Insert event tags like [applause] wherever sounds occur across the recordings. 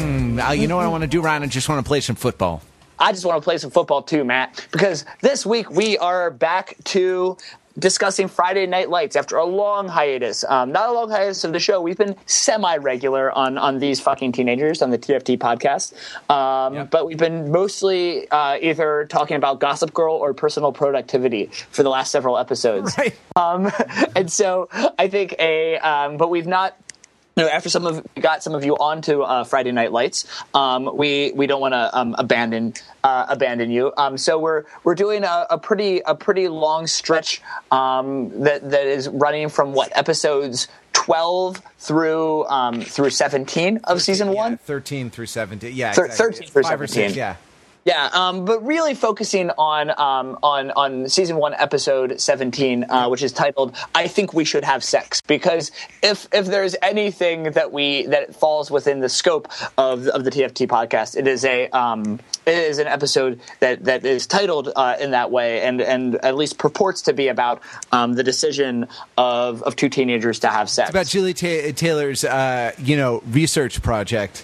Hmm, uh, you know what I want to do, Ryan? I just want to play some football. I just want to play some football too, Matt, because this week we are back to discussing Friday Night Lights after a long hiatus. Um, not a long hiatus of the show. We've been semi-regular on on these fucking teenagers on the TFT podcast, um, but we've been mostly uh, either talking about Gossip Girl or personal productivity for the last several episodes. [laughs] Right. Um, [laughs] and so I think a, um, but we've not. You know, after some of got some of you onto uh, Friday Night Lights, um, we we don't want to um, abandon uh, abandon you. Um, so we're we're doing a, a pretty a pretty long stretch um, that that is running from what episodes twelve through um, through seventeen of season Yeah, one. 13 through 17. Yeah. Thir- exactly. 13 through Five or six, 17. yeah. Yeah, um, but really focusing on um, on on season one, episode seventeen, uh, which is titled "I think we should have sex." Because if if there's anything that we that falls within the scope of of the TFT podcast, it is a um, it is an episode that that is titled uh, in that way, and and at least purports to be about um, the decision of of two teenagers to have sex. About Julie Ta- Taylor's, uh, you know, research project.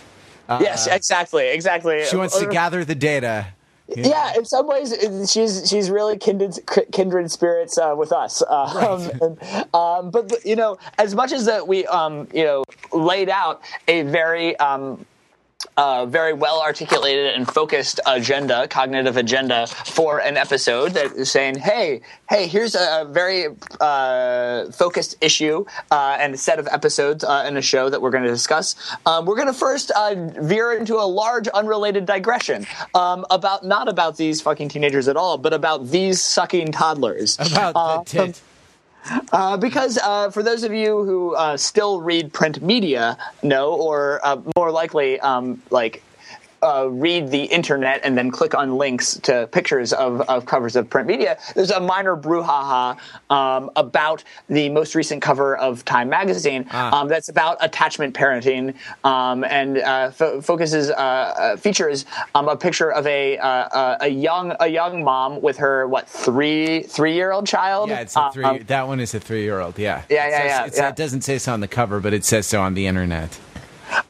Yes, exactly, exactly. She wants to gather the data. yeah, in some ways, she's she's really kindred kindred spirits uh, with us. [laughs] Um, and, um, but, but, you know, as much as that we um, you know laid out a very um, uh, very well articulated and focused agenda, cognitive agenda for an episode that is saying, "Hey, hey, here's a very uh, focused issue uh, and a set of episodes uh, in a show that we're going to discuss." Um, we're going to first uh, veer into a large, unrelated digression um, about not about these fucking teenagers at all, but about these sucking toddlers. About Uh, the tit. Uh, because uh, for those of you who uh, still read print media, know, or uh, more likely, um, like. Uh, read the internet and then click on links to pictures of, of covers of print media. There's a minor brouhaha um, about the most recent cover of Time magazine um, that's about attachment parenting um, and uh, fo- focuses uh, uh, features um, a picture of a uh, uh, a young a young mom with her what three three year old child. Yeah, it's a three. Um, that one is a three-year-old. Yeah. Yeah, It yeah, says- yeah, yeah. It doesn't say so on the cover, but it says so on the internet.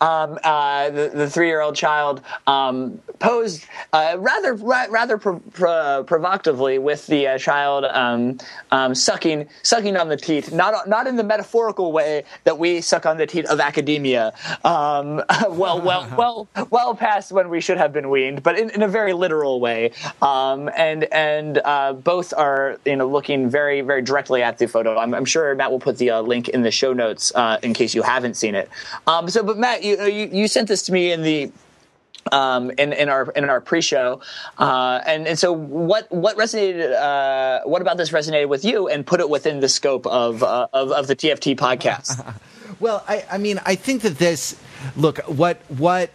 Um, uh, the, the three-year-old child um, posed uh, rather ra- rather pro- pro- provocatively with the uh, child um, um, sucking sucking on the teeth, not not in the metaphorical way that we suck on the teeth of academia. Um, [laughs] well, well, [laughs] well, well past when we should have been weaned, but in, in a very literal way. Um, and and uh, both are you know looking very very directly at the photo. I'm, I'm sure Matt will put the uh, link in the show notes uh, in case you haven't seen it. Um, so, but Matt, you, you you sent this to me in the um, in, in our in our pre-show, uh, and and so what what resonated? Uh, what about this resonated with you, and put it within the scope of uh, of, of the TFT podcast? [laughs] Well, I, I mean, I think that this. Look, what what.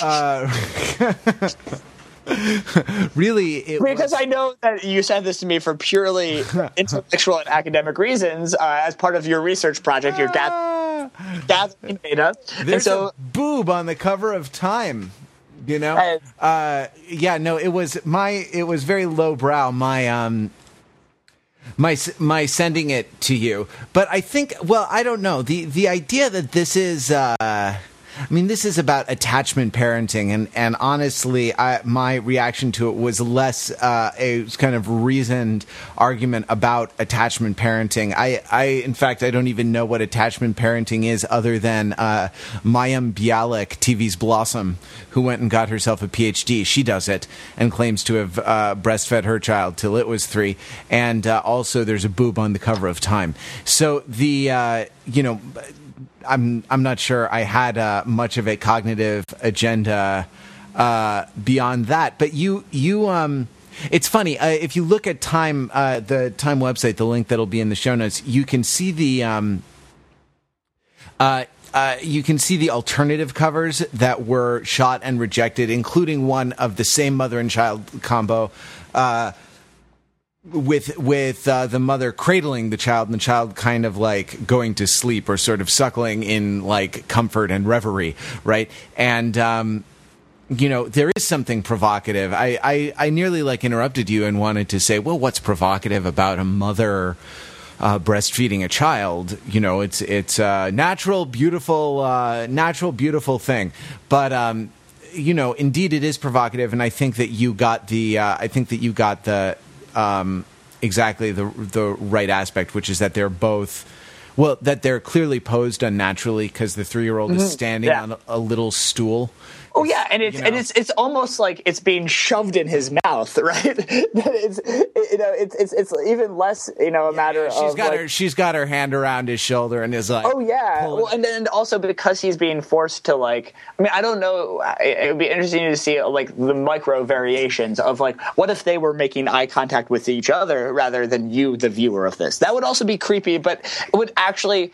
[laughs] [laughs] Really, it because was, I know that you sent this to me for purely [laughs] intellectual and academic reasons, uh, as part of your research project. You're gath- gathering data, and there's so a boob on the cover of Time. You know, uh, yeah, no, it was my, it was very lowbrow. My, um, my my sending it to you, but I think, well, I don't know the the idea that this is. Uh, I mean, this is about attachment parenting, and, and honestly, I, my reaction to it was less uh, a kind of reasoned argument about attachment parenting. I, I, in fact, I don't even know what attachment parenting is, other than uh, Mayim Bialik, TV's Blossom, who went and got herself a PhD. She does it and claims to have uh, breastfed her child till it was three, and uh, also there's a boob on the cover of Time. So the uh, you know. I'm I'm not sure I had uh, much of a cognitive agenda uh, beyond that. But you you um, it's funny uh, if you look at Time uh, the Time website, the link that'll be in the show notes, you can see the um, uh, uh, you can see the alternative covers that were shot and rejected, including one of the same mother and child combo. With with uh, the mother cradling the child and the child kind of like going to sleep or sort of suckling in like comfort and reverie, right? And um, you know there is something provocative. I, I I nearly like interrupted you and wanted to say, well, what's provocative about a mother? Uh, breastfeeding a child, you know, it's it's a natural, beautiful, uh, natural, beautiful thing. But um, you know, indeed, it is provocative, and I think that you got the, uh, I think that you got the um, exactly the the right aspect, which is that they're both. Well, that they're clearly posed unnaturally because the three-year-old is standing Yeah. on a little stool. Oh yeah, and it's You and it's it's almost like it's being shoved in his mouth, [laughs] right? It's you know it's it's it's even less you know a matter She's of got like, her she's got her hand around his shoulder and is like, Oh yeah, well, and then also because he's being forced to like. I mean, I don't know. It it would be interesting to see like the micro variations of like what if they were making eye contact with each other rather than you, the viewer of this. That would also be creepy, but it would actually,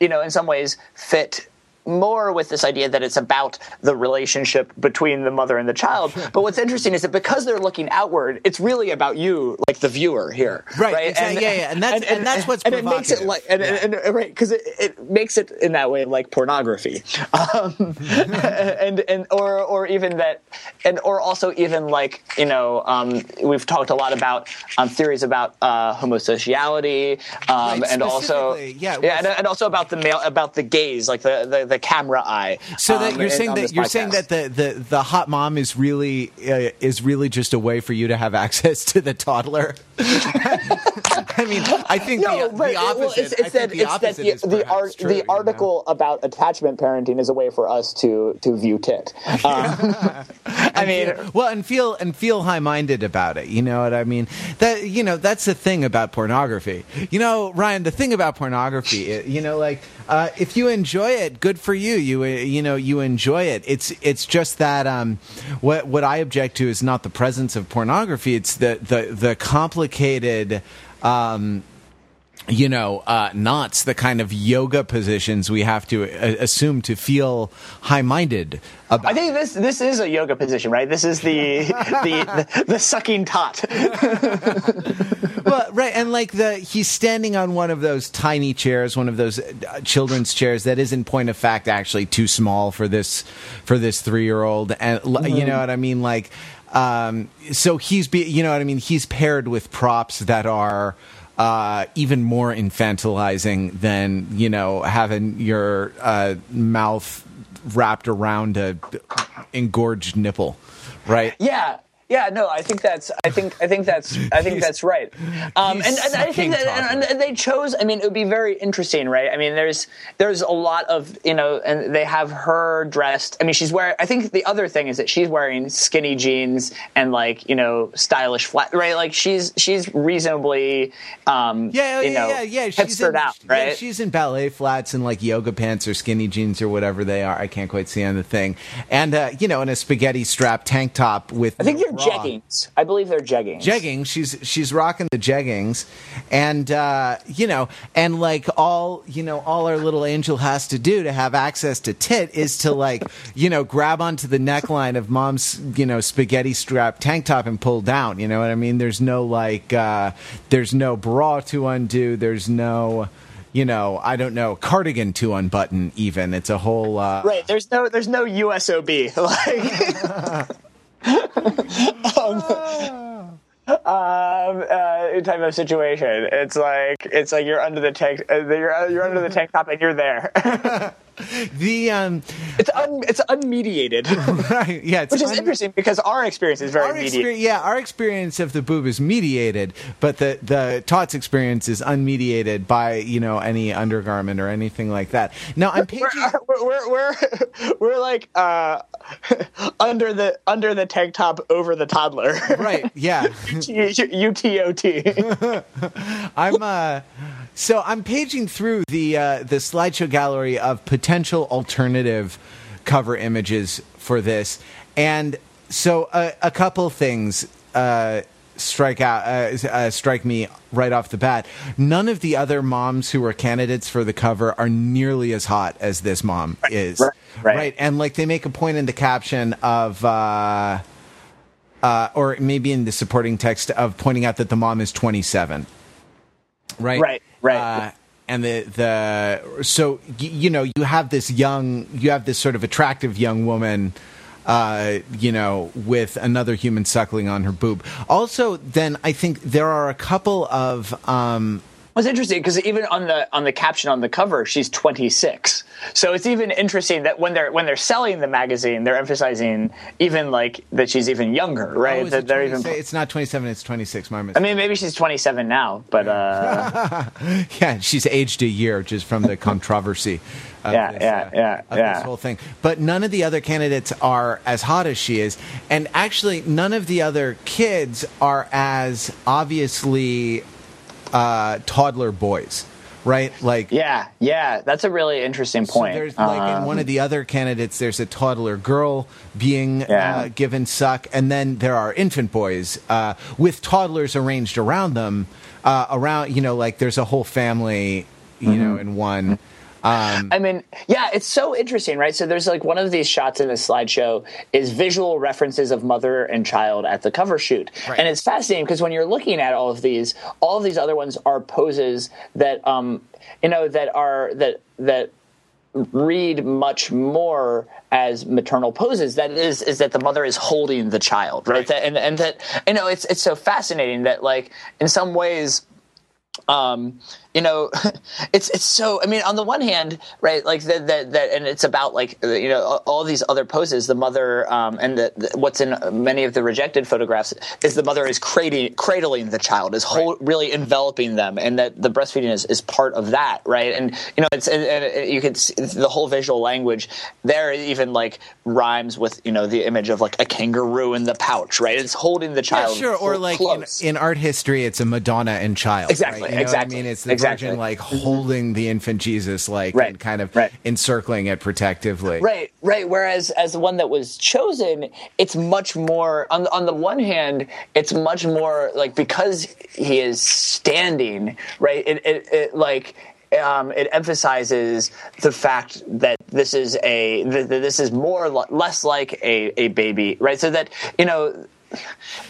you know, in some ways fit more with this idea that it's about the relationship between the mother and the child. But what's interesting is that because they're looking outward, it's really about you, like the viewer here, Right, exactly, yeah, yeah, and that's- and that's what's and it makes it like and, Yeah. and, and right because it, it makes it in that way like pornography. [laughs] Um, [laughs] and and or or even that and or also even like you know um, we've talked a lot about um, theories about uh, homosexuality um, Right, and also yeah, yeah and, and also about the male about the gaze like the the, the camera eye So that um, you're saying that you're saying that the, the, the hot mom is really uh, is really just a way for you to have [laughs] access to the toddler. [laughs] I mean, I think No, the, but the it- well, it's, it's that the it's that the the, art, true, the you know? article about attachment parenting is a way for us to to view tit. [laughs] Um, I mean, well, and feel and feel high minded about it. You know what I mean? That you know that's the thing about pornography. You know, Ryan, the thing about pornography, it, you know, like uh, if you enjoy it, good for you. You uh, you know you enjoy it. It's it's just that um, what what I object to is not the presence of pornography. It's the the the complicated. Um, you know, uh, knots, the kind of yoga positions we have to uh, assume to feel high minded about. I think this this is a yoga position, right? This is the [laughs] the the, the sucking tot. [laughs] well, right, and like the he's standing on one of those tiny chairs, one of those uh, children's chairs that is in point of fact actually too small for this for this three year old, and l you know what I mean, like. Um, so he's be, you know what I mean. He's paired with props that are uh, even more infantilizing than you know having your uh, mouth wrapped around a engorged nipple, right? Yeah. Yeah, no, I think that's, I think, I think that's, I think that's right. Um, and, and I think that, and, and they chose. I mean, it would be very interesting, right? I mean, there's, there's a lot of, you know, and they have her dressed. I mean, she's wearing. I think the other thing is that she's wearing skinny jeans and like, you know, stylish flat, right? Like she's, she's reasonably, um, Yeah, you yeah, know, yeah, yeah. She's in, out, yeah, right? she's in ballet flats and like yoga pants or skinny jeans or whatever they are. I can't quite see on the thing. And uh, you know, in a spaghetti strap tank top with. I think bra. Jeggings. I believe they're jeggings. Jeggings. She's she's rocking the jeggings, and uh, you know, and like all you know, all our little angel has to do to have access to tit is to like you know grab onto the neckline of mom's you know spaghetti strap tank top and pull down. You know what I mean? There's no like, uh, there's no bra to undo. There's no. You know, I don't know cardigan to unbutton. Even it's a whole uh, Right. There's no there's no USOB. [laughs] Like [laughs] [laughs] um, uh, type of situation. It's like it's like you're under the tank uh, you're you're under the tank top and you're there. [laughs] [laughs] the um, it's un, it's unmediated, [laughs] right, yeah, it's which is un- interesting because our experience is very our mediated. experience, yeah, our experience of the boob is mediated, but the the Tot's experience is unmediated by you know any undergarment or anything like that. Now I'm We're, paging. [laughs] we're, we're, we're, we're like uh, under the under the tank top over the toddler. Right, yeah. UTOT. I'm uh so I'm paging through the uh the slideshow gallery of potential alternative cover images for this and so uh, a couple things uh strike out uh, uh, strike me right off the bat none of the other moms who are candidates for the cover are nearly as hot as this mom is right, right. and like they make a point in the caption of uh uh, or maybe in the supporting text of pointing out that the mom is 27. Right. Right. Right. And the the so you know you have this young you have this sort of attractive young woman uh, you know, with another human suckling on her boob. Also, then I think there are a couple of um, It's interesting because even on the on the caption on the cover, she's 26. So it's even interesting that when they're when they're selling the magazine, they're emphasizing even like that she's even younger, right? oh, that they're 20 even. it's not 27, it's 26. My I mean, maybe she's 27 now, but uh, [laughs] yeah, she's aged a year just from the [laughs] controversy. Of Yeah, this, yeah, uh, yeah, yeah. this whole thing. But none of the other candidates are as hot as she is, and actually, none of the other kids are as obviously uh, toddler boys, right? Like, yeah, yeah, that's a really interesting So point. there's like in Um, one of the other candidates, there's a toddler girl being Yeah. uh, given suck, and then there are infant boys uh, with toddlers arranged around them. Uh, around, you know, like there's a whole family, you Mm-hmm. know, in one. Um, I mean, yeah, it's so interesting, right? So there's like one of these shots in this slideshow is visual references of mother and child at the cover shoot. Right. And it's fascinating because when you're looking at all of these, all of these other ones are poses that um, you know, that are that that read much more as maternal poses that is is that the mother is holding the child right, That, and and that you know it's it's so fascinating that like in some ways um you know [laughs] it's it's so i mean on the one hand right like that that that and it's about like you know all, these other poses the mother um and the, the, what's in many of the rejected photographs is the mother is cradling cradling the child is whole, really enveloping them and that the breastfeeding is, is part of that right and you know it's and, and you can see the whole visual language there even like rhymes with you know the image of like a kangaroo in the pouch right it's holding the yeah, child sure. Or like in, in art history, it's a Madonna and child. Exactly, right? You know exactly, I mean, it's the exactly. Virgin like holding the infant Jesus, like Right, and kind of right. encircling it protectively. Right, right. Whereas as the one that was chosen, it's much more on on the one hand, it's much more like because he is standing, right? It it, it like um, it emphasizes the fact that this is a this is more less like a, a baby, right? So that you know.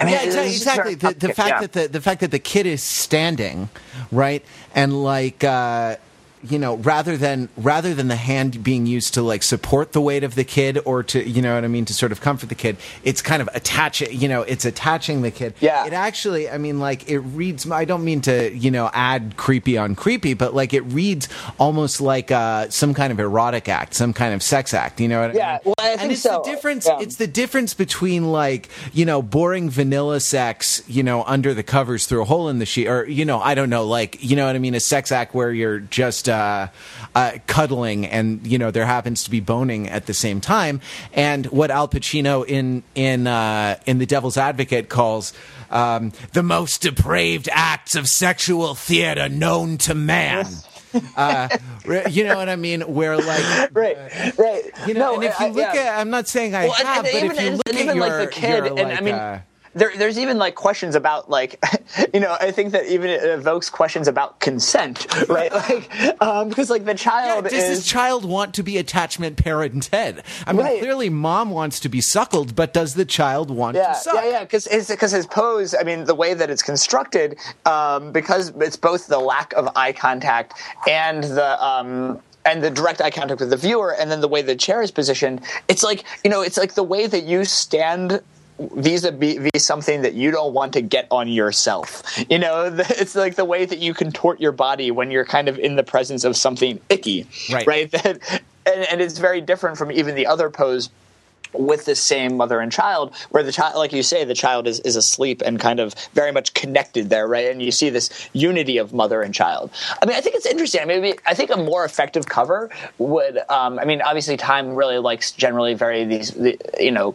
I mean, yeah, exactly. exactly. The, the fact yeah. that the the fact that the kid is standing, right, and like uh, you know, rather than rather than the hand being used to like support the weight of the kid or to you know what I mean to sort of comfort the kid, it's kind of attaching. You know, it's attaching the kid. Yeah. It actually, I mean, like it reads. I don't mean to you know add creepy on creepy, but like it reads almost like uh, some kind of erotic act, some kind of sex act. You know what I Yeah, mean? well, I and think it's so. the difference. Yeah. It's the difference between like you know boring vanilla sex you know under the covers through a hole in the sheet or you know i don't know like you know what i mean a sex act where you're just uh, uh, cuddling and you know there happens to be boning at the same time and what al pacino in in uh, in the devil's advocate calls um, the most depraved acts of sexual theater known to man uh, you know what i mean where like [laughs] right, right. you know, No, and if you look yeah. at, I'm not saying I Well, have, and but even, if you look and at even your, like the kid, your, and like, I mean, uh, there, there's even like questions about like, [laughs] you know, I think that even it evokes questions about consent, right? [laughs] Like, um, because like the yeah, child does is. this child want to be attachment parented? I mean, Right. clearly, mom wants to be suckled, but does the child want yeah, to suck? yeah, yeah. Because because his pose, I mean, the way that it's constructed, um, because it's both the lack of eye contact and the um, and the direct eye contact with the viewer, and then the way the chair is positioned. It's like you know, it's like the way that you stand vis-a-vis something that you don't want to get on yourself you know [laughs] the- it's like the way that you contort your body when you're kind of in the presence of something icky Right. right [laughs] that and, and it's very different from even the other pose with the same mother and child, where the child, like you say, the child is, is asleep and kind of very much connected there, right? And you see this unity of mother and child. I mean, I think it's interesting. I mean, I think a more effective cover would, um, I mean, obviously, Time really likes generally very these, the, you know,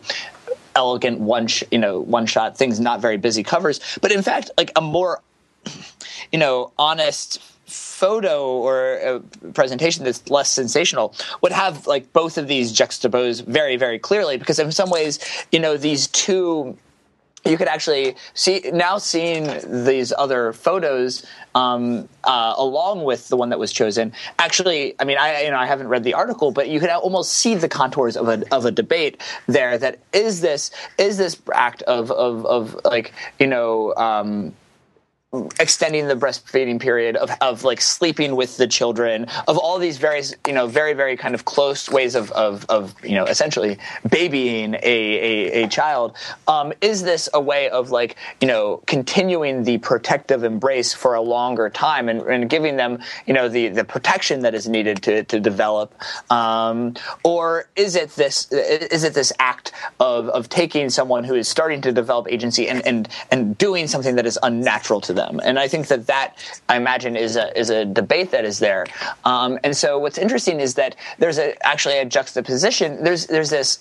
elegant one, sh- you know, one shot things, not very busy covers. But in fact, like a more you know, honest photo or a presentation that's less sensational would have like both of these juxtaposed very, very clearly because in some ways, you know, these two you could actually see now seeing these other photos um, uh, along with the one that was chosen. Actually, I mean, I you know I haven't read the article, but you could almost see the contours of a of a debate there. That is this is this act of of of like you know. Um, extending the breastfeeding period of, of like sleeping with the children of all these various you know very very kind of close ways of of, of you know essentially babying a, a, a child um, is this a way of like you know continuing the protective embrace for a longer time and, and giving them you know the the protection that is needed to, to develop? Um, or is it this is it this act of, of taking someone who is starting to develop agency and, and and doing something that is unnatural to them them. And I think that that, I imagine, is a, is a debate that is there. Um, and so what's interesting is that there's a, actually a juxtaposition. There's, there's this,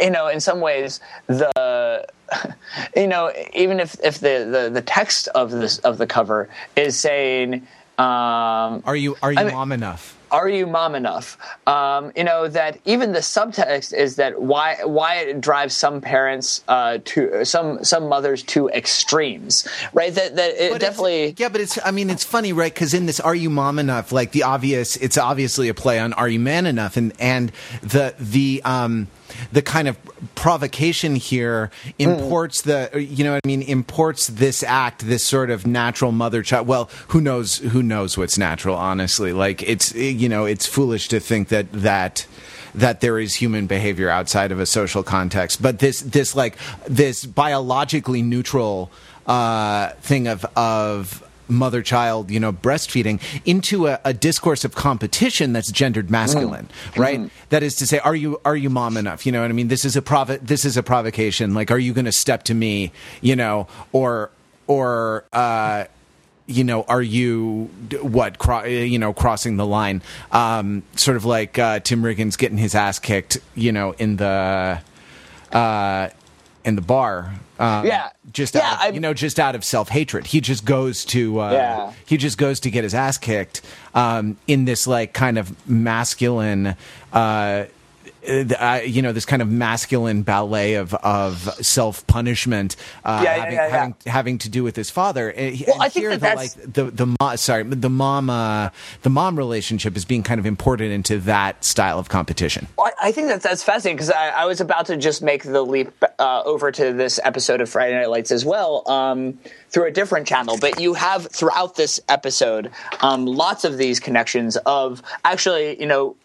you know, in some ways, the, [laughs] you know, even if, if the, the, the text of this, of the cover is saying, um, are you, are you I mean, mom enough? Are you mom enough? Um, you know that even the subtext is that why why it drives some parents uh, to some some mothers to extremes, right? That that it but definitely yeah, but it's I mean it's funny, right? Because in this "Are you mom enough?" like the obvious, it's obviously a play on "Are you man enough?" and and the the um the kind of provocation here imports mm. the you know what I mean imports this act this sort of natural mother child well who knows who knows what's natural honestly like it's you know it's foolish to think that that that there is human behavior outside of a social context but this this like this biologically neutral uh, thing of of mother child, you know, breastfeeding into a, a, discourse of competition that's gendered masculine, mm. right? Mm. That is to say, are you are you mom enough? You know what I mean? This is a provo- this is a provocation. Like, are you going to step to me? You know, or or uh, you know, are you what cro- you know crossing the line? Um, sort of like uh, Tim Riggins getting his ass kicked, you know, in the uh, in the bar. Um, yeah, just yeah, out of, you know, just out of self hatred. He just goes to uh, yeah. he just goes to get his ass kicked um, in this like kind of masculine. Uh, uh, you know this kind of masculine ballet of of self punishment, uh, yeah, having, yeah, yeah, having, having to do with his father. Uh, well, and I think that the, that's... like the the mo- sorry the mom uh, the mom relationship is being kind of imported into that style of competition. Well, I think that that's fascinating because I, I, was about to just make the leap uh, over to this episode of Friday Night Lights as well. Um, through a different channel, but you have throughout this episode um, lots of these connections of actually, you know,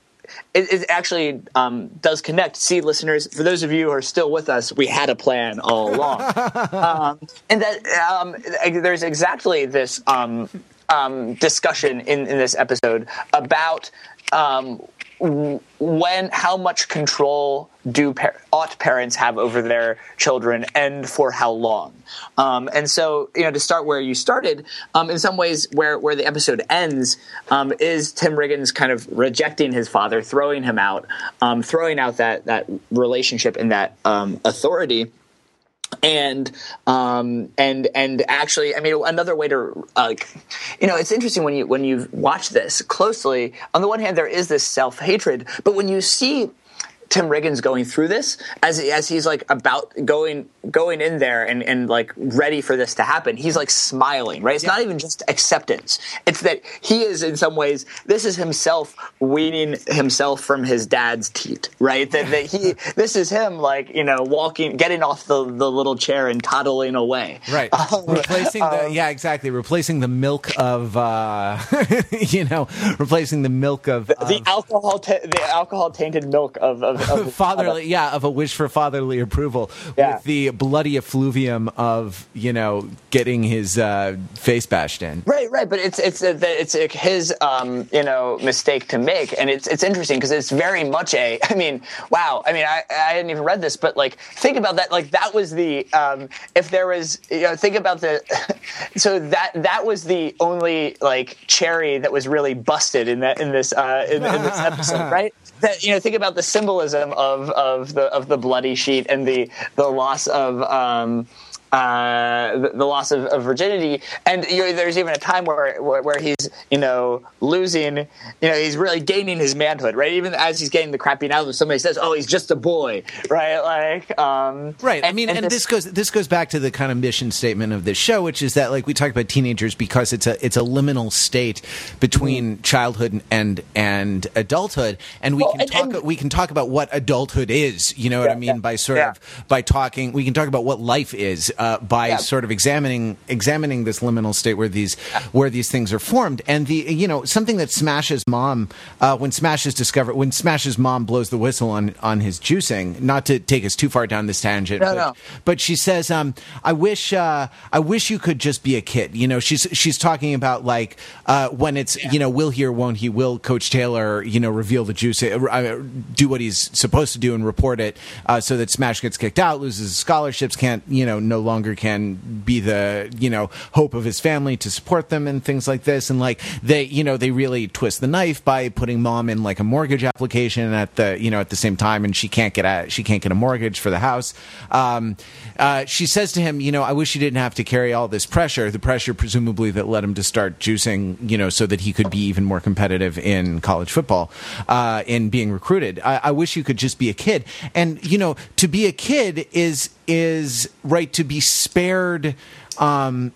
it, it actually um, does connect. See, listeners, for those of you who are still with us, we had a plan all along, [laughs] um, and that um, there's exactly this um, um, discussion in, in this episode about um, when how much control do ought parents have over their children and for how long? Um, and so you know to start where you started um, in some ways where where the episode ends um, is tim riggins kind of rejecting his father throwing him out um, throwing out that that relationship and that um, authority and um, and and actually, I mean, another way to, uh, you know, it's interesting when you when you watch this closely. On the one hand, there is this self hatred, but when you see Tim Riggins going through this as as he's like about going going in there and, and like ready for this to happen. He's like smiling, right? It's yeah. not even just acceptance. It's that he is in some ways this is himself weaning himself from his dad's teat, right? That, that he [laughs] this is him like you know walking, getting off the, the little chair and toddling away, right? [laughs] Um, replacing the um, yeah exactly replacing the milk of uh, [laughs] you know replacing the milk of, the, the alcohol the alcohol tainted milk of, of of, [laughs] fatherly, yeah, of a wish for fatherly approval yeah. with the bloody effluvium of you know getting his uh, face bashed in. Right, right, but it's it's uh, it's his um, you know mistake to make, and it's it's interesting because it's very much a. [laughs] I mean, wow. I mean, I I hadn't even read this, but like think about that. Like that was the um, if there was you know think about the [laughs] so that that was the only like cherry that was really busted in that in this uh, in, in this episode, right? That you know think about the symbolism of of the of the bloody sheet and the the loss of um, uh, the, the, loss of, of virginity, and you know, there's even a time where, where, where he's you know losing, you know he's really gaining his manhood, right? Even as he's getting the crap beat out of somebody says, "Oh, he's just a boy," right? Like, um, right. And, I mean, and, and this, this, goes this goes back to the kind of mission statement of this show, which is that like we talk about teenagers because it's a it's a liminal state between mm-hmm. childhood and and adulthood, and we well, can and, talk we can talk about what adulthood is. You know what I mean yeah, by sort yeah. of by talking. We can talk about what life is. Uh, uh, by yeah. sort of examining examining this liminal state where these where these things are formed. And the you know something that Smash's mom uh, when Smash's discover when Smash's mom blows the whistle on on his juicing. Not to take us too far down this tangent, no, but, no. but she says, um, "I wish uh, I wish you could just be a kid." You know, she's she's talking about like uh, when it's yeah. you know will he or won't he? Will Coach Taylor you know reveal the juice? uh, do what he's supposed to do and report it so that Smash gets kicked out, loses scholarships, can't you know no longer can be the you know hope of his family to support them and things like this. And like they you know they really twist the knife by putting mom in like a mortgage application at the you know at the same time and she can't get a she can't get a mortgage for the house. Um, uh, she says to him you know I wish you didn't have to carry all this pressure. The pressure presumably that led him to start juicing you know so that he could be even more competitive in college football uh, in being recruited. I, I wish you could just be a kid. And you know to be a kid is is right to be spared um,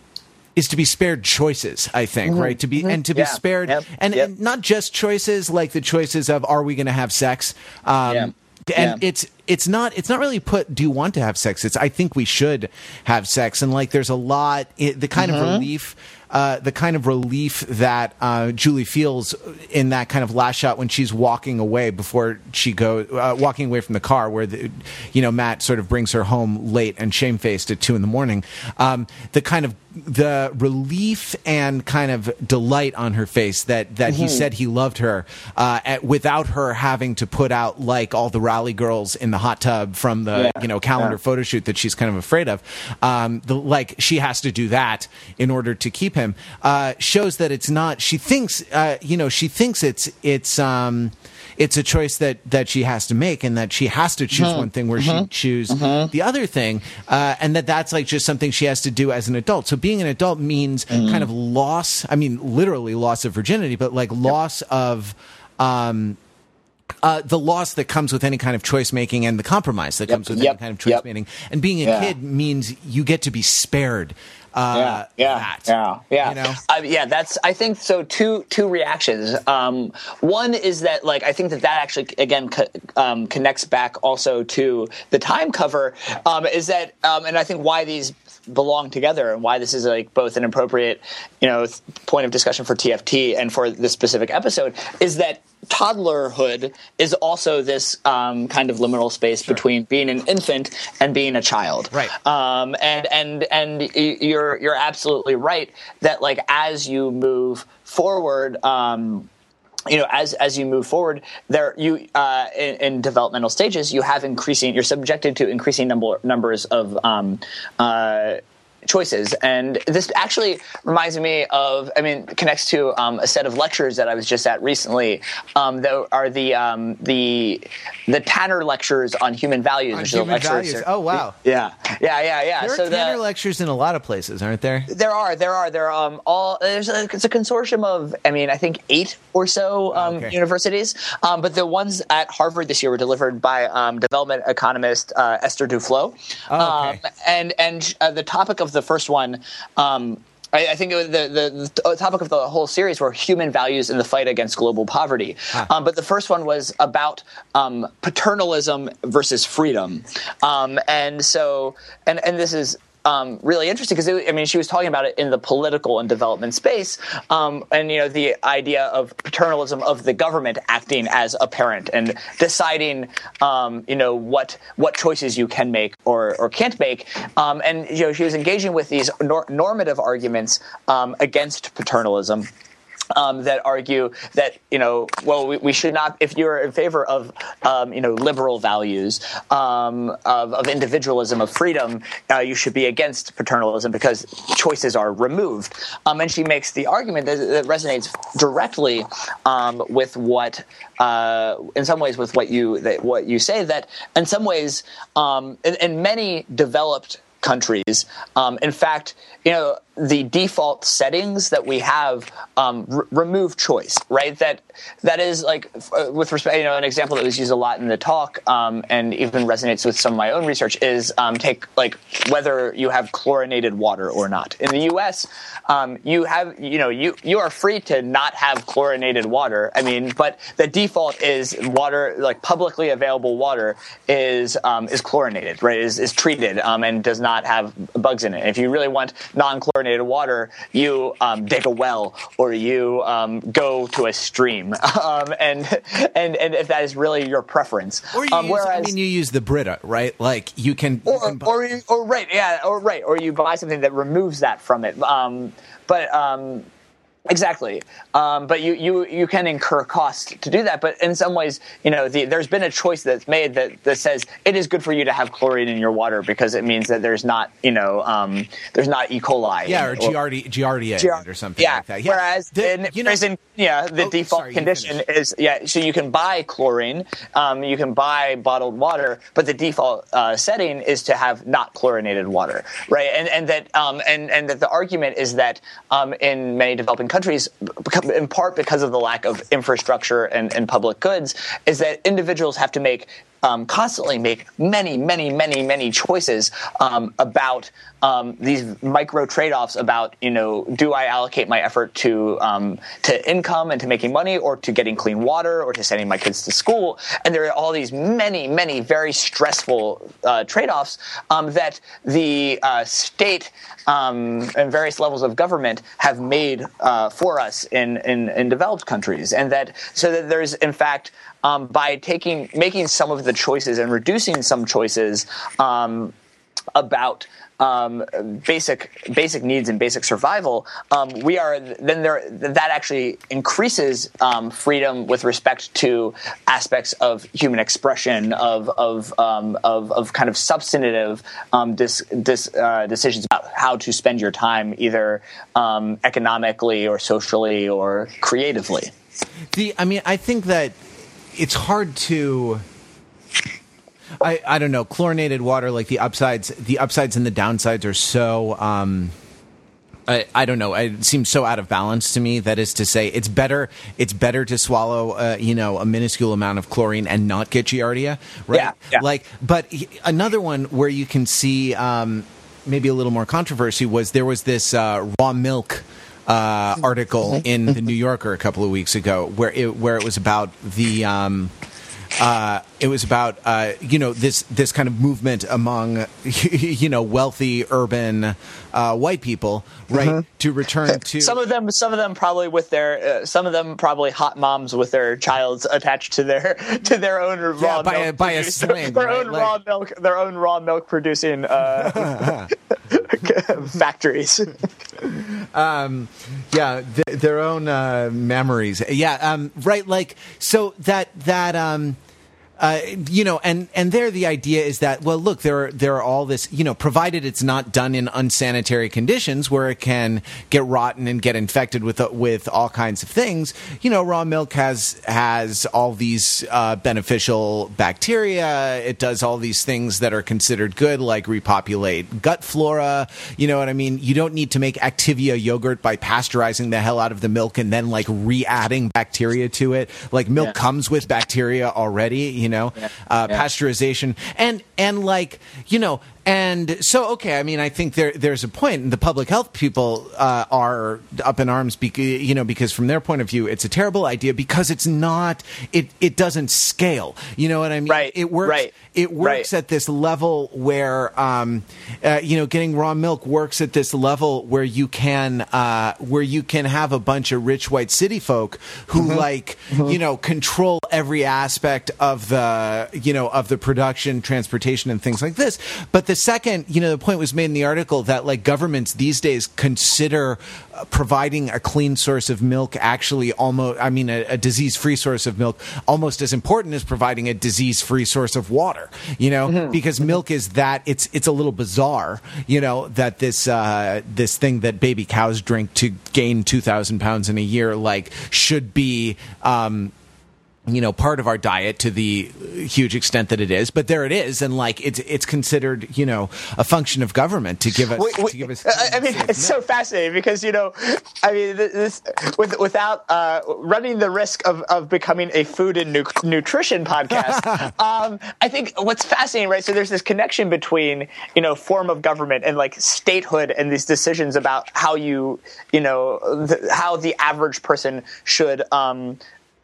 is to be spared choices i think mm-hmm. right to be mm-hmm. and to be yeah. spared yep. And, yep. and, not just choices like the choices of are we going to have sex um, yeah. and yeah. it's it's not it's not really put do you want to have sex it's i think we should have sex and like there's a lot it, the kind mm-hmm. of relief uh, the kind of relief that uh, Julie feels in that kind of last shot when she's walking away before she goes uh, walking away from the car, where the, you know Matt sort of brings her home late and shamefaced at two in the morning. Um, the kind of the relief and kind of delight on her face that that mm-hmm. he said he loved her uh, at, without her having to put out like all the rally girls in the hot tub from the yeah. you know calendar yeah. photo shoot that she's kind of afraid of. Um, the, like she has to do that in order to keep him uh, shows that it's not. She thinks uh, you know she thinks it's it's. Um, it's a choice that that she has to make, and that she has to choose mm-hmm. one thing where mm-hmm. she choose mm-hmm. the other thing, uh, and that that's like just something she has to do as an adult. So being an adult means mm-hmm. kind of loss. I mean, literally loss of virginity, but like loss yep. of. Um, uh, the loss that comes with any kind of choice making and the compromise that yep, comes with yep, any kind of choice yep. making. And being a yeah. kid means you get to be spared uh, yeah, yeah, that, yeah, yeah. You know? uh, yeah, that's. I think so. Two two reactions. Um, one is that like I think that that actually again co- um, connects back also to the time cover. Um, is that um, and I think why these belong together and why this is like both an appropriate you know point of discussion for TFT and for this specific episode is that toddlerhood is also this um, kind of liminal space sure. between being an infant and being a child. Right. Um, and and and you're you're absolutely right that like as you move forward. Um, you know, as as you move forward, there you uh, in, in, developmental stages, you have increasing. You're subjected to increasing number numbers of um, uh, choices. And this actually reminds me of, I mean, connects to um, a set of lectures that I was just at recently. Um, that are the um, the the Tanner lectures on human values. On human values. Oh wow. Yeah, yeah, yeah, yeah. There so are Tanner the, lectures in a lot of places, aren't there? There are, there are, there are um, all. There's a, it's a consortium of, I mean, I think eight or so um, okay. universities. Um, but the ones at Harvard this year were delivered by um, development economist uh, Esther Duflo. Oh, okay. and and uh, the topic of the first one. Um, I, I, think the, the, the, topic of the whole series were human values in the fight against global poverty. Ah. Um, but the first one was about um, paternalism versus freedom. Um, and so, and, and this is um, really interesting because I mean she was talking about it in the political and development space, um, and you know the idea of paternalism of the government acting as a parent and deciding um, you know what what choices you can make or or can't make, um, and you know she was engaging with these nor- normative arguments um, against paternalism um, that argue that you know, well, we, we, should not. If you're in favor of um, you know liberal values um, of, of, individualism of freedom, uh, you should be against paternalism because choices are removed. Um, and she makes the argument that, that resonates directly um, with what, uh, in some ways, with what you that, what you say. That in some ways, um, in, in many developed countries. In fact, you know, the default settings that we have um, r- remove choice, right? That that is like uh, with respect, you know, an example that was used a lot in the talk um, and even resonates with some of my own research is um, take like whether you have chlorinated water or not. In the U.S., um, you have you know you you are free to not have chlorinated water. I mean, but the default is water like publicly available water is um, is chlorinated, right? Is is treated um, and does not have bugs in it. If you really want non-chlorinated water, you um, dig a well or you um, go to a stream, [laughs] um, and and and if that is really your preference. Or you Um, use, I mean, you use the Brita, right? Like you can, you or, can buy- or, you- or right, yeah, or right, or you buy something that removes that from it. Um, but um, exactly, um, but you, you you can incur cost to do that. But in some ways, you know, the, there's been a choice that's made that, that says it is good for you to have chlorine in your water because it means that there's not, you know, um, there's not E. coli. yeah, or in- Giardia, Giardia or something yeah. like that. Yeah. Whereas The- in, you know, in yeah, the Oh, default sorry, condition is yeah. So you can buy chlorine, um, you can buy bottled water, but the default uh, setting is to have not chlorinated water, right? And and that um, and and that the argument is that um, in many developing countries, in part because of the lack of infrastructure and, and public goods, is that individuals have to make um, constantly make many, many, many, many choices um, about um, these micro trade-offs. About you know, do I allocate my effort to um, to income and to making money, or to getting clean water, or to sending my kids to school? And there are all these many, many very stressful uh, trade-offs um, that the uh, state um, and various levels of government have made uh, for us in, in in developed countries, and that so that there's in fact um, by taking making some of the choices and reducing some choices um, about um, basic basic needs and basic survival, um, we are then there that actually increases um, freedom with respect to aspects of human expression of of um, of, of kind of substantive um, dis, dis, uh, decisions about how to spend your time, either um, economically or socially or creatively. The, I mean, I think that it's hard to. I, I don't know chlorinated water like the upsides the upsides and the downsides are so um I, I don't know it seems so out of balance to me that is to say it's better it's better to swallow uh, you know a minuscule amount of chlorine and not get giardia right Yeah, yeah. like but another one where you can see um maybe a little more controversy was there was this uh, raw milk uh, article in the New Yorker a couple of weeks ago where it where it was about the um, uh, it was about uh, you know this this kind of movement among [laughs] you know wealthy urban uh, white people right to return to Some of them, some of them probably with their, uh, some of them probably hot moms with their childs attached to their [laughs] to their own raw by a- by a produce- sling, [laughs] their right? own Like- raw milk, their own raw milk producing uh, [laughs] factories. [laughs] yeah th- their own uh, memories yeah um, right like so that that um uh, you know, and and there the idea is that well, look, there are there are all this, you know, provided it's not done in unsanitary conditions where it can get rotten and get infected with uh, with all kinds of things. You know, raw milk has has all these uh, beneficial bacteria. It does all these things that are considered good, like repopulate gut flora. You know what I mean? You don't need to make Activia yogurt by pasteurizing the hell out of the milk and then like re-adding bacteria to it. Like milk Yeah. comes with bacteria already. You know, uh, Yeah. pasteurization and and like you know. And so, okay, I mean, I think there there's a point, and the public health people uh, are up in arms, because you know, because from their point of view, it's a terrible idea because it's not, it it doesn't scale. You know what I mean? Right, It works. right, It works right. at this level where, um, uh, you know, getting raw milk works at this level where you can, uh, where you can have a bunch of rich white city folk who Mm-hmm. like, you know, control every aspect of the, you know, of the production, transportation, and things like this. But the second, you know, the point was made in the article that like governments these days consider uh, providing a clean source of milk actually almost, I mean, a, a disease free source of milk almost as important as providing a disease free source of water, you know, Mm-hmm. because milk is that it's, it's a little bizarre, you know, that this, uh, this thing that baby cows drink to gain 2,000 pounds in a year, like should be, um, you know part of our diet to the huge extent that it is but there it is and like it's it's considered you know a function of government to give us wait, wait, to give us I, mean it's so fascinating because you know I mean this with, without uh, running the risk of, of becoming a food and nu- nutrition podcast [laughs] um, I think what's fascinating right so there's this connection between you know form of government and like statehood and these decisions about how you you know the, how the average person should um,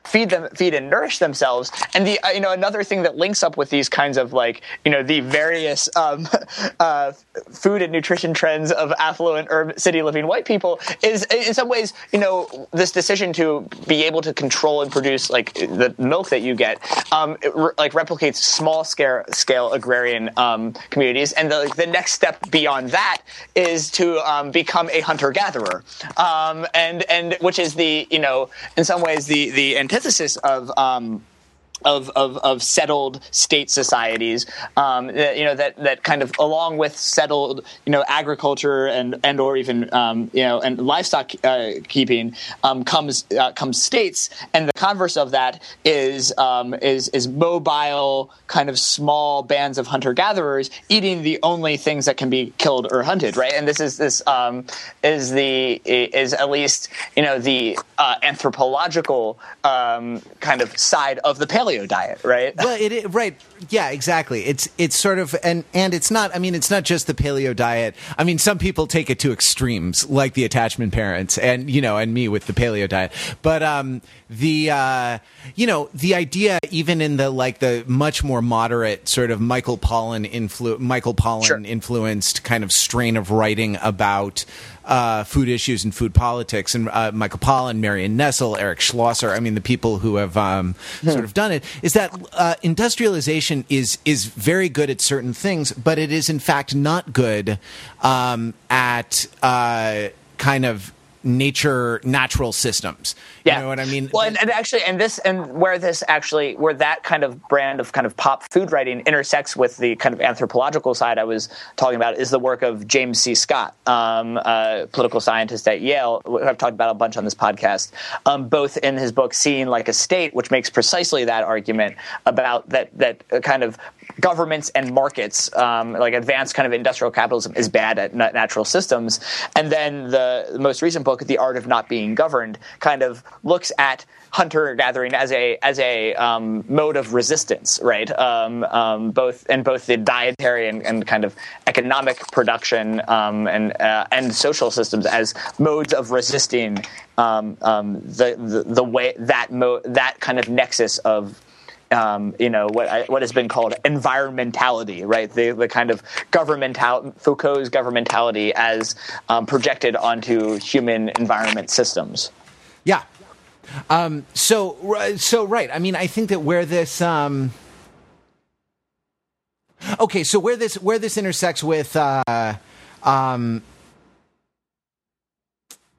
feed them feed and nourish themselves. And the uh, you know another thing that links up with these kinds of like you know the various um, [laughs] uh, food and nutrition trends of affluent urban city living white people is in some ways you know this decision to be able to control and produce like the milk that you get um, re- like replicates small scale scale agrarian um, communities. And the, the next step beyond that is to um, become a hunter gatherer um, and and which is the you know in some ways the the antithesis of um, of, of, of, settled state societies, um, that, you know that that kind of along with settled you know agriculture and and or even um, you know and livestock uh, keeping um, comes uh, comes states, and the converse of that is um, is is mobile kind of small bands of hunter gatherers eating the only things that can be killed or hunted, right? And this is this um, is the is at least you know the uh, anthropological um, kind of side of the paleo paleo diet, right? [laughs] Well, it, it, right, yeah, exactly. It's it's sort of and and it's not. I mean, it's not just the paleo diet. I mean, some people take it to extremes, like the attachment parents, and you know, and me with the paleo diet. But um, the uh, you know, the idea, even in the like the much more moderate sort of Michael Pollan influ Michael Pollan sure. influenced kind of strain of writing about uh, food issues and food politics, and uh, Michael Pollan, Marion Nestle, Eric Schlosser. I mean, the people who have um, hmm. sort of done it is that uh, industrialization is is very good at certain things, but it is in fact not good um, at uh, kind of nature natural systems. Yeah. you know what i mean? Well and, and, actually and this and where this actually where that kind of brand of kind of pop food writing intersects with the kind of anthropological side i was talking about is the work of james c. Scott um, a political scientist at yale who i've talked about a bunch on this podcast um, both in his book seeing like a state which makes precisely that argument about that that kind of governments and markets, um, like advanced kind of industrial capitalism, is bad at natural systems. And then the, most recent book, The Art of Not Being Governed, kind of looks at hunter gathering as a as a um, mode of resistance, right? Um, um, both and both the dietary and, and kind of economic production um, and uh, and social systems as modes of resisting um, um, the, the, the way that mo- that kind of nexus of um, you know what what has been called environmentality, right? The the kind of governmental Foucault's governmentality as um, projected onto human environment systems. Yeah. Um, so so right. I mean, I think that where this. Um, okay, so where this where this intersects with. Uh, um,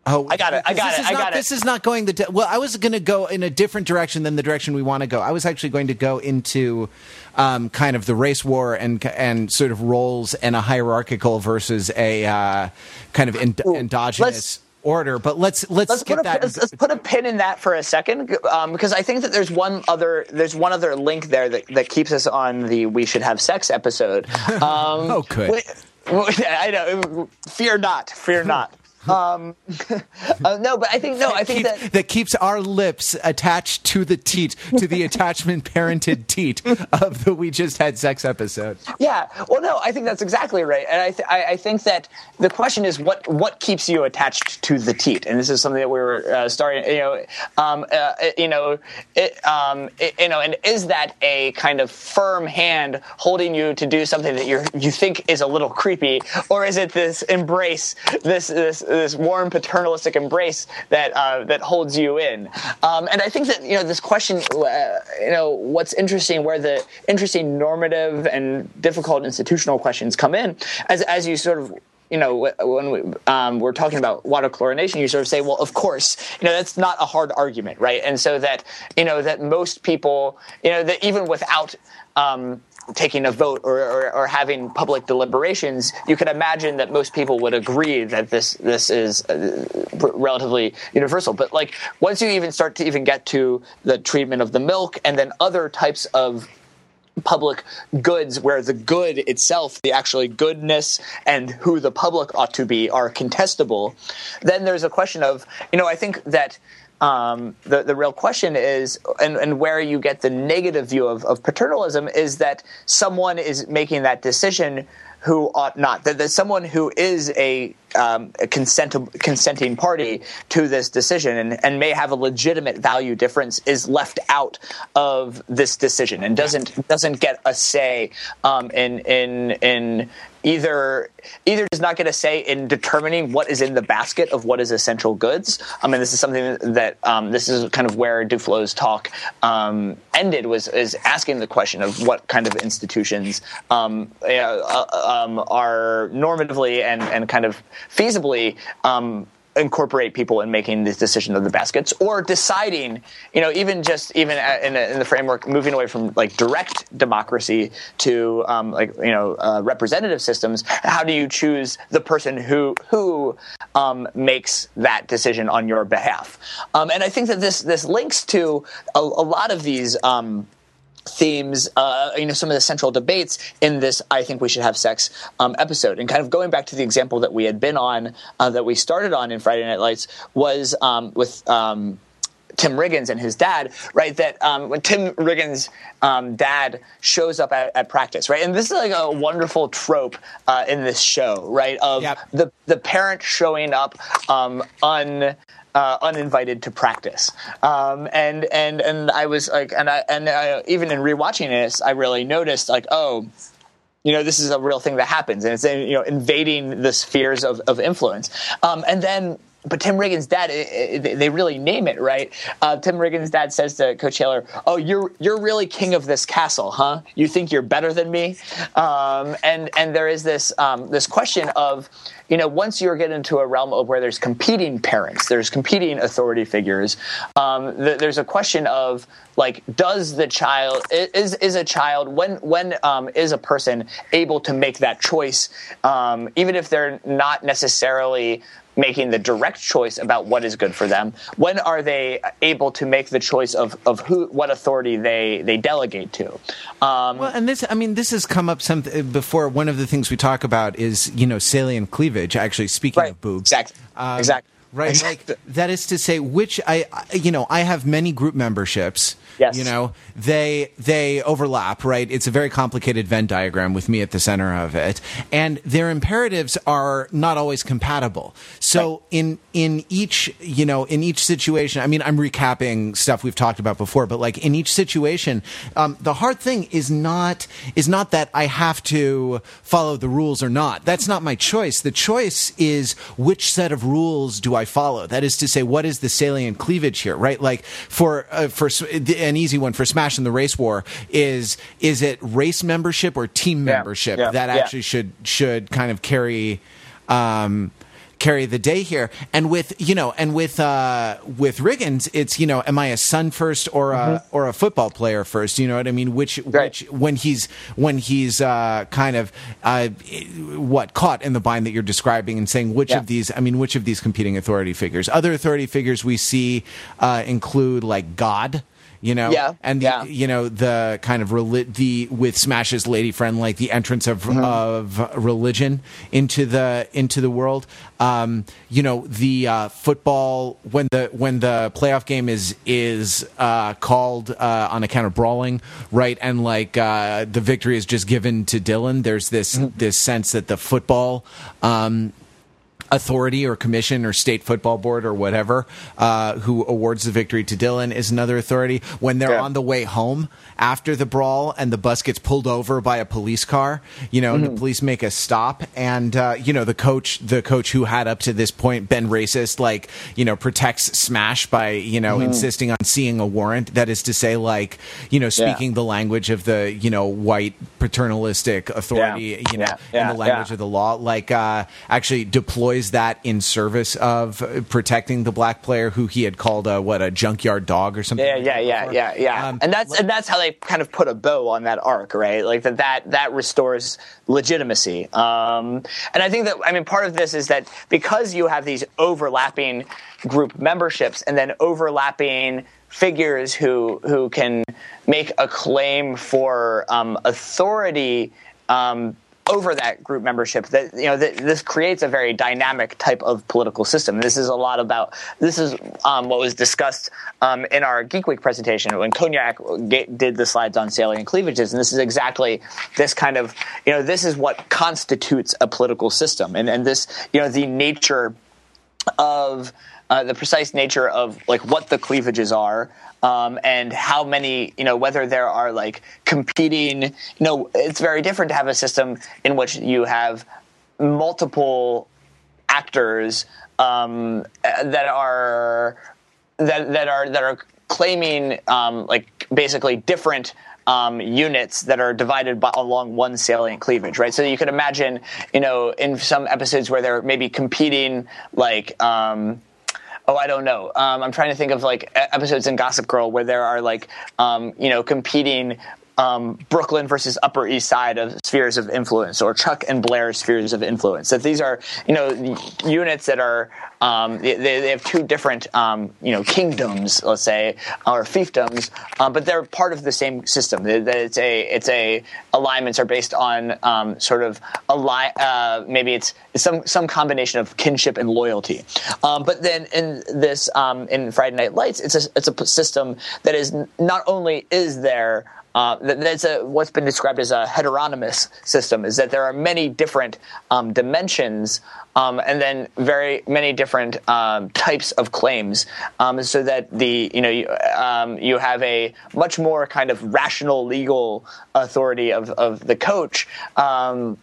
Oh, I got it. I got it. I got it. This is not going the de- well. I was going to go in a different direction than the direction we want to go. I was actually going to go into um, kind of the race war and and sort of roles and a hierarchical versus a uh, kind of en- endogenous. Let's, order, but let's let's, let's put a, that. Let's, let's, put a pin in that for a second, um, because I think that there's one other there's one other link there that, that keeps us on the we should have sex episode. [laughs] Um, oh, good. [laughs] I know. Fear not. Fear not. Um, [laughs] uh, no, but I think no, I think Keep, that that keeps our lips attached to the teat, to the [laughs] attachment parented teat of the we just had sex episode. Yeah, well, no, I think that's exactly right, and I th- I, I, think that the question is what what keeps you attached to the teat, and this is something that we were uh, starting, you know, um, uh, you know, it, um, it, you know, and is that a kind of firm hand holding you to do something that you you think is a little creepy, or is it this embrace, this this this warm paternalistic embrace that uh, that holds you in. Um, and I think that you know this question, uh, you know, what's interesting, where the interesting normative and difficult institutional questions come in, as as you sort of you know, when we, um, we're talking about water chlorination, you sort of say, well, of course, you know, that's not a hard argument, right? And so that, you know, that most people, you know, that even without um, taking a vote or, or, or, having public deliberations, you can imagine that most people would agree that this this is uh, relatively universal. But like once you even start to even get to the treatment of the milk and then other types of public goods where the good itself, the actually goodness and who the public ought to be are contestable, then there's a question of, you know, I think that um, the, the real question is, and, and where you get the negative view of, of paternalism is that someone is making that decision who ought not. That there's someone who is a, um, a consent, consenting party to this decision and, and, may have a legitimate value difference is left out of this decision and doesn't doesn't get a say um, in in in either either does not get a say in determining what is in the basket of what is essential goods. I mean, this is something that um, this is kind of where Duflo's talk um, ended was is asking the question of what kind of institutions um, uh, um, are normatively and and kind of feasibly um, incorporate people in making the decision of the baskets or deciding you know even just even in, a, in the framework moving away from like direct democracy to um, like you know uh, representative systems how do you choose the person who who um, makes that decision on your behalf? Um, and i think that this this links to a, a lot of these um, themes, uh, you know, some of the central debates in this I think we should have sex um, episode. And kind of going back to the example that we had been on, uh, that we started on in Friday Night Lights, was um, with. Um, Tim Riggins and his dad, right? That um, when Tim Riggins' um, dad shows up at, at, practice, right? And this is like a wonderful trope uh, in this show, right? Of yep. the the parent showing up um, un uh, uninvited to practice. Um, and and and I was like, and I and I, even in rewatching this, I really noticed like, oh, you know, this is a real thing that happens, and it's you know invading the spheres of, of influence. Um, and then but Tim Riggins' dad, they really name it right. Uh, Tim Riggins' dad says to Coach Taylor, "Oh, you're you're really king of this castle, huh? You think you're better than me?" Um, and and there is this um, this question of, you know, once you get into a realm of where there's competing parents, there's competing authority figures. Um, th- there's a question of like, does the child is is a child when when um, is a person able to make that choice, um, even if they're not necessarily making the direct choice about what is good for them? When are they able to make the choice of, of who what authority they they delegate to? Um, well, and this I mean this has come up some before. One of the things we talk about is you know salient cleavage. Actually, speaking right, of boobs, exactly, um, exactly. Right, exactly. like [laughs] that is to say, which I, you know, I have many group memberships. Yes. You know, they they overlap, right? It's a very complicated Venn diagram with me at the center of it, and their imperatives are not always compatible. So right. in in each, you know, in each situation, I mean, I'm recapping stuff we've talked about before, but like in each situation, um, the hard thing is not is not that I have to follow the rules or not. That's not my choice. The choice is which set of rules do I follow. That is to say, what is the salient cleavage here, right? Like for uh, for an easy one for Smash in the Race War is is it race membership or team yeah. membership yeah. that actually yeah. should should kind of carry. Um, carry the day here. And with you know, and with uh, with Riggins, it's you know, am I a son first or a mm-hmm. or a football player first? You know what I mean? Which right. which when he's when he's uh, kind of uh, what caught in the bind that you're describing and saying which yeah. of these? I mean, which of these competing authority figures? Other authority figures we see uh, include like God you know yeah and the, yeah. you know the kind of reli- the with smash's lady friend like the entrance of mm-hmm. of religion into the into the world um, you know the uh, football when the when the playoff game is is uh, called uh, on account of brawling right and like uh, the victory is just given to Dillon there's this mm-hmm. this sense that the football um, authority or commission or state football board or whatever uh, who awards the victory to Dillon is another authority. When they're yeah. on the way home after the brawl and the bus gets pulled over by a police car, you know, mm-hmm. the police make a stop and uh, you know the coach, the coach who had up to this point been racist, like you know protects Smash by you know mm-hmm. insisting on seeing a warrant. That is to say, like you know speaking yeah. the language of the you know white paternalistic authority, yeah. you know, in the language of the law, like uh, actually deploy deploys that in service of protecting the black player who he had called a what a junkyard dog or something. Yeah, yeah, yeah, yeah, yeah. Um, and that's and that's how they kind of put a bow on that arc, right? Like that that that restores legitimacy. Um, and I think that I mean part of this is that because you have these overlapping group memberships and then overlapping figures who who can make a claim for um, authority um, over that group membership that you know that this creates a very dynamic type of political system. This is a lot about this is um, what was discussed um, in our geek week presentation when cognac did the slides on salient cleavages and this is exactly this kind of you know this is what constitutes a political system. And and this you know the nature of uh, the precise nature of like what the cleavages are um, and how many you know whether there are like competing you know it's very different to have a system in which you have multiple actors um, that are that that are that are claiming um, like basically different um, units that are divided by, along one salient cleavage, right? So you could imagine, you know, in some episodes where they're maybe competing, like. Um, oh, I don't know. Um, I'm trying to think of like episodes in Gossip Girl where there are like, um, you know, competing um, Brooklyn versus Upper East Side of spheres of influence, or Chuck and Blair spheres of influence. That these are, you know, units that are um, they, they, have two different, um, you know, kingdoms, let's say, or fiefdoms, um, but they're part of the same system. It's a it's a alignments are based on um, sort of ali- uh, maybe it's, it's, some some combination of kinship and loyalty. Um, but then in this um, in Friday Night Lights, it's a it's a system that is not only is there uh, that's a, what's been described as a heteronymous system, is that there are many different um, dimensions um, and then very many different um, types of claims, um, so that the you know you, um, you, have a much more kind of rational legal authority of, of the coach um,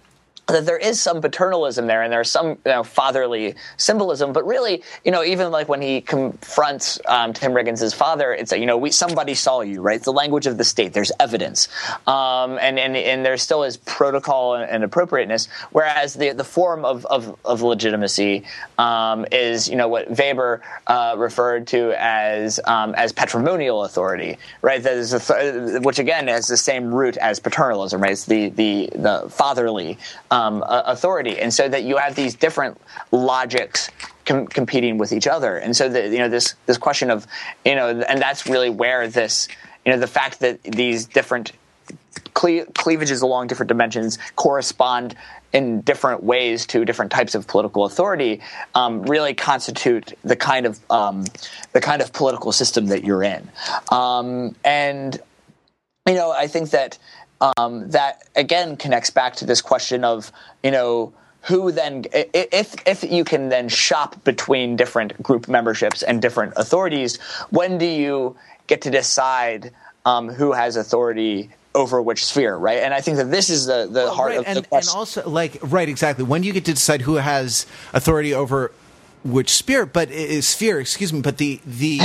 that there is some paternalism there and there's some you know, fatherly symbolism but really you know even like when he confronts um, tim riggins' father it's a, you know we somebody saw you right? It's the language of the state. There's evidence. Um, and, and and there still is protocol and, and appropriateness whereas the the form of of, of legitimacy um, is you know what weber uh, referred to as um, as patrimonial authority right? That is th- which again has the same root as paternalism right? It's the the the fatherly um, authority, and so that you have these different logics com- competing with each other, and so that you know this this question of you know, and that's really where this you know the fact that these different cle- cleavages along different dimensions correspond in different ways to different types of political authority um, really constitute the kind of um, the kind of political system that you're in, um, and you know I think that um, that again connects back to this question of you know who then if if you can then shop between different group memberships and different authorities when do you get to decide um, who has authority over which sphere, right? And I think that this is the, the well, heart right. of and, the question. And also, like, right, exactly. When do you get to decide who has authority over which spear, but is sphere, excuse me, but the the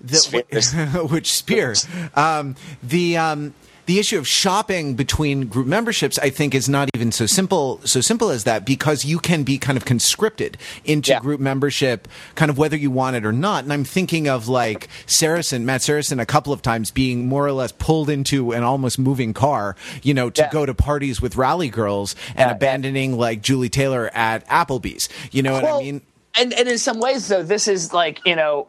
the [laughs] [laughs] which spear, um, the um, the issue of shopping between group memberships, I think, is not even so simple so simple as that because you can be kind of conscripted into yeah. group membership, kind of whether you want it or not. And I'm thinking of like Saracen, Matt Saracen, a couple of times being more or less pulled into an almost moving car, you know, to yeah. go to parties with rally girls and yeah, abandoning like Julie Taylor at Applebee's. You know well, what I mean? And, and in some ways, though, this is like you know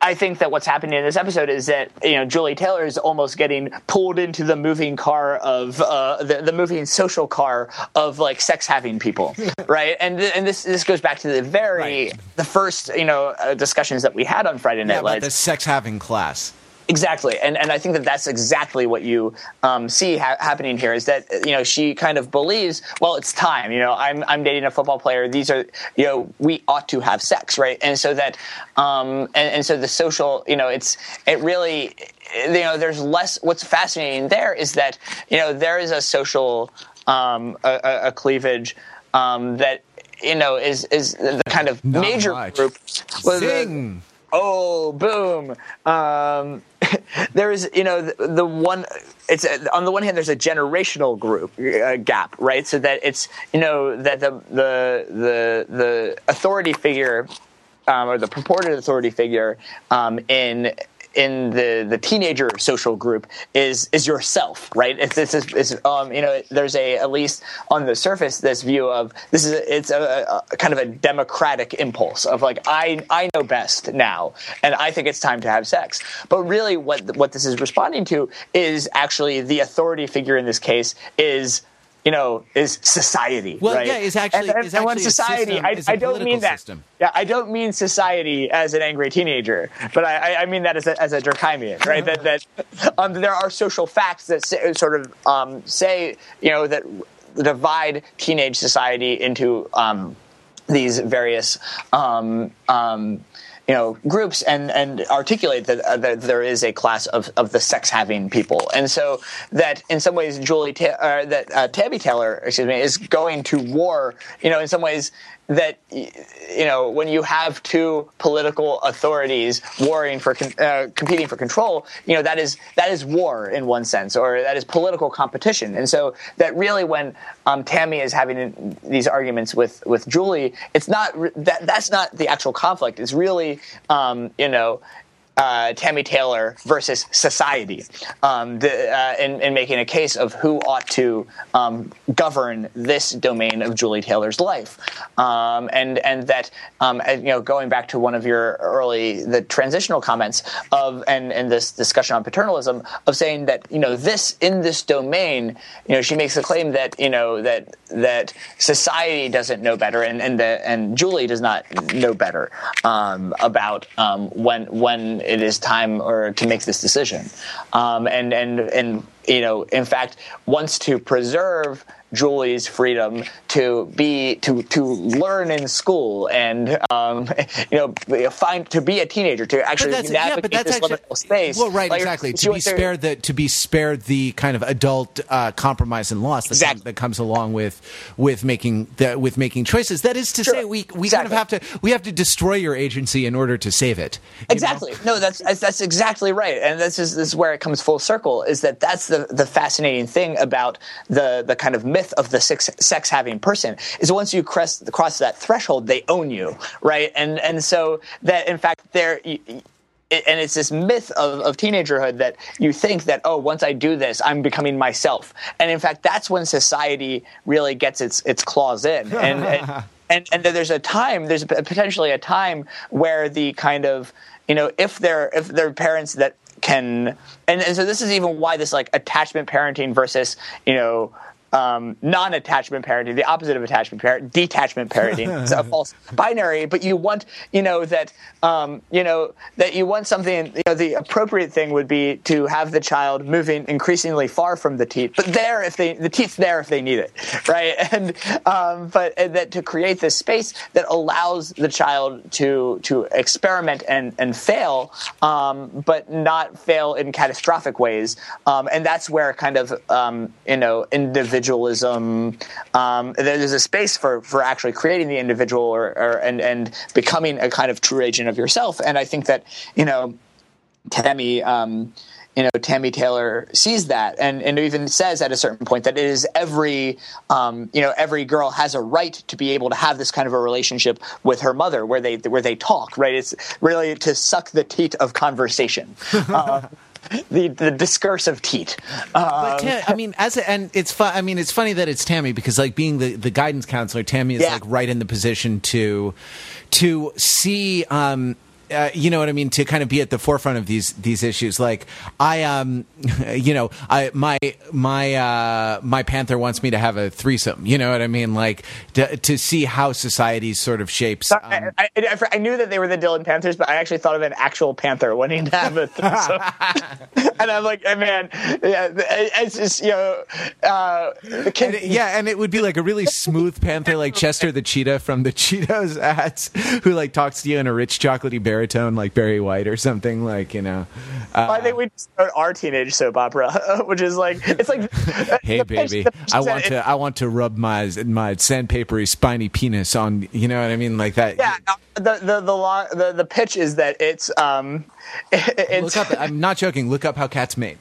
I think that what's happening in this episode is that you know Julie Taylor is almost getting pulled into the moving car of uh, the, the moving social car of like sex having people, [laughs] right? And and this this goes back to the very right. the first you know uh, discussions that we had on Friday Night yeah, Lights. The sex having class. Exactly, and and I think that that's exactly what you um, see ha- happening here is that you know she kind of believes, well, it's time. You know, I'm I'm dating a football player. These are you know we ought to have sex, right? And so that um, and, and so the social, you know, it's it really you know there's less. What's fascinating there is that you know there is a social um, a, a, cleavage um, that you know is is the kind of Not major much. group. Zing. The, oh, boom. Um, [laughs] there is you know the, the one it's on the one hand there's a generational group uh, gap right? So that it's you know that the the the the authority figure um, or the purported authority figure um, in in the the teenager social group is is yourself, right? It's, it's, it's, um, you know, there's a at least on the surface this view of this is a, it's a, a, kind of a democratic impulse of like I I know best now, and I think it's time to have sex. But really, what what this is responding to is actually the authority figure in this case is you know, is society. Well, right? yeah, it's actually, and, and, it's and when society, system, I, I don't mean that. System. Yeah, I don't mean society as an angry teenager, but I, I mean that as a, as a Durkheimian, right? that that um, there are social facts that say, sort of um, say, you know, that divide teenage society into um, these various um, um, you know groups and and articulate that, uh, that there is a class of, of the sex having people. And so that in some ways Julie Ta- uh, that uh, Tammy Taylor excuse me is going to war you know in some ways that you know when you have two political authorities warring for uh, competing for control you know that is that is war in one sense or that is political competition. And so that really when um, Tammy is having these arguments with with Julie it's not that that's not the actual conflict. It's really um, you know uh, Tammy Taylor versus society um, the, uh, in, in, making a case of who ought to um, govern this domain of Julie Taylor's life, um, and and that um, you know going back to one of your early the transitional comments of and and this discussion on paternalism of saying that you know this in this domain you know she makes a claim that you know that that society doesn't know better and and the, and Julie does not know better um, about um, when when it is time or to make this decision. Um, and and and you know, in fact, wants to preserve Julie's freedom to be to to learn in school and um, [laughs] you know find to be a teenager to actually navigate yeah, but that's this actually, space. Well, right, like, exactly. To be spared the to be spared the kind of adult uh, compromise and loss that, exactly. that comes along with with making the, with making choices. That is to sure. say, we we exactly. kind of have to we have to destroy your agency in order to save it. Exactly. Know? No, that's that's exactly right, and this is this is where it comes full circle. Is that that's the the fascinating thing about the the kind of myth of the sex, having person is once you cross, cross that threshold, they own you, right? And and so that in fact they're and it's this myth of, of teenagerhood that you think that oh once i do this i'm becoming myself and in fact that's when society really gets its its claws in [laughs] and and, and, and there's a time there's potentially a time where the kind of you know if they're if they're parents that can and, and so this is even why this like attachment parenting versus you know um, non-attachment parenting, the opposite of attachment parent, detachment parenting. [laughs] it's a false binary, but you want, you know, that, um, you know, that you want something. You know, the appropriate thing would be to have the child moving increasingly far from the teat, but there if they, the teat's there if they need it, [laughs] right? And um, but and that to create this space that allows the child to to experiment and and fail, um, but not fail in catastrophic ways, um, and that's where kind of um, you know individual individualism. Um, there's a space for, for actually creating the individual or, or, and, and becoming a kind of true agent of yourself. And I think that, you know, Tammy, um, you know, Tammy Taylor sees that and, and even says at a certain point that it is every, um, you know, every girl has a right to be able to have this kind of a relationship with her mother where they, where they talk, right? It's really to suck the teat of conversation. [laughs] Uh, [laughs] the the discursive teat. Um, but Tam, I mean, as a, and it's fun. I mean, it's funny that it's Tammy because like being the the guidance counselor, Tammy is yeah. like right in the position to to see. Um, uh, you know what I mean, to kind of be at the forefront of these these issues. Like I, um, [laughs] you know, I my my uh, my panther wants me to have a threesome. You know what I mean? Like to, to see how society sort of shapes. Um, I, I, I, knew that they were the Dillon Panthers, but I actually thought of an actual panther wanting to have a [laughs] threesome. [laughs] and I'm like, man, yeah, it's just you know, uh, and it, yeah, and it would be like a really smooth panther, like Chester the cheetah from the Cheetos ads, who like talks to you in a rich chocolatey bear baritone like Barry White or something like you know. Uh, I think we start our teenage soap opera, [laughs] which is like it's like. [laughs] hey baby, I want to I want to rub my my sandpapery spiny penis on you know what I mean like that. Yeah, the the the the, the pitch is that it's um. [laughs] It's, look up. I'm not joking. Look up how cats mate.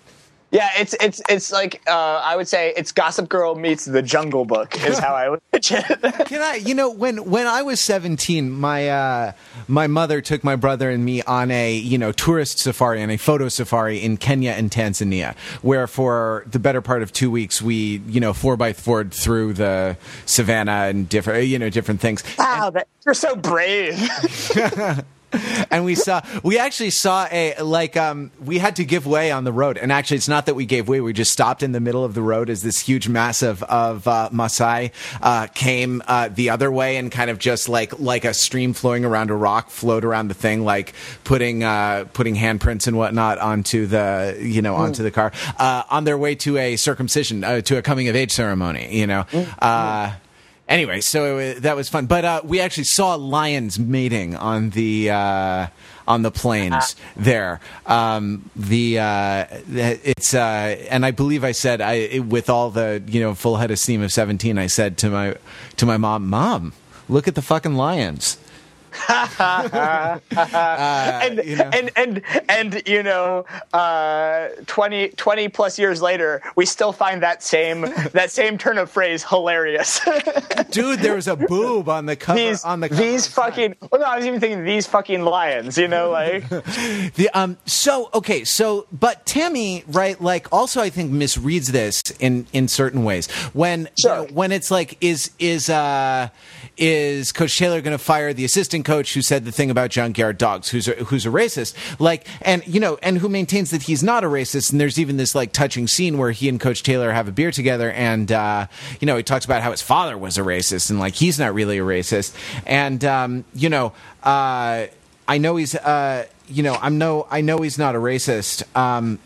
Yeah, it's it's it's like uh, I would say it's Gossip Girl meets The Jungle Book is how I would pitch it. [laughs] Can I? You know, when when I was seventeen, my uh, my mother took my brother and me on a you know tourist safari and a photo safari in Kenya and Tanzania, where for the better part of two weeks we you know four by four through the savannah and different you know different things. Wow, and, that, you're so brave. [laughs] [laughs] and we saw we actually saw a like um we had to give way on the road. And actually it's not that we gave way. We just stopped in the middle of the road as this huge mass of of uh, Maasai uh, came uh, the other way and kind of just like like a stream flowing around a rock flowed around the thing like putting uh, putting handprints and whatnot onto the you know onto mm. the car uh, on their way to a circumcision uh, to a coming of age ceremony you know? Mm anyway, so it, that was fun. But uh, we actually saw lions mating on the uh, on the plains there. Um, the uh, it's uh, and I believe I said I with all the you know full head of steam of seventeen. I said to my to my mom, "Mom, look at the fucking lions." [laughs] uh, and, you know. and and and you know, uh, 20, 20 plus years later, we still find that same that same turn of phrase hilarious. [laughs] Dude, there was a boob on the cover. These, on the cover these fucking. Well, no, I was even thinking these fucking lions. You know, like [laughs] the um. So okay, so but Tammy, right? Like, also, I think misreads this in in certain ways when sure. you know, when it's like is is uh is Coach Taylor going to fire the assistant coach who said the thing about junkyard dogs, who's a, who's a racist? Like, and you know, and who maintains that he's not a racist? And there's even this like touching scene where he and Coach Taylor have a beer together, and uh, you know, he talks about how his father was a racist, and like he's not really a racist, and um, you know, uh, I know he's. Uh, you know, I'm no, I know he's not a racist. Um,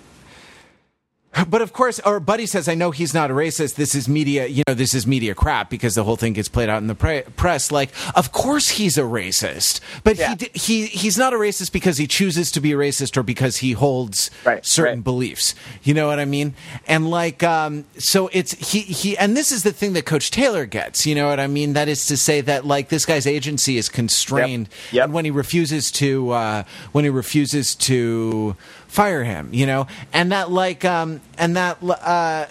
but of course, our buddy says, I know he's not a racist. This is media, you know, this is media crap because the whole thing gets played out in the pre- press. Like, of course he's a racist, but yeah. he, he, he's not a racist because he chooses to be a racist or because he holds right, certain right. beliefs. You know what I mean? And like, um, so it's, he, he, and this is the thing that Coach Taylor gets, you know what I mean? That is to say that like this guy's agency is constrained. Yep. Yep. And when he refuses to, uh, when he refuses to, fire him, you know, and that like, um, and that, uh,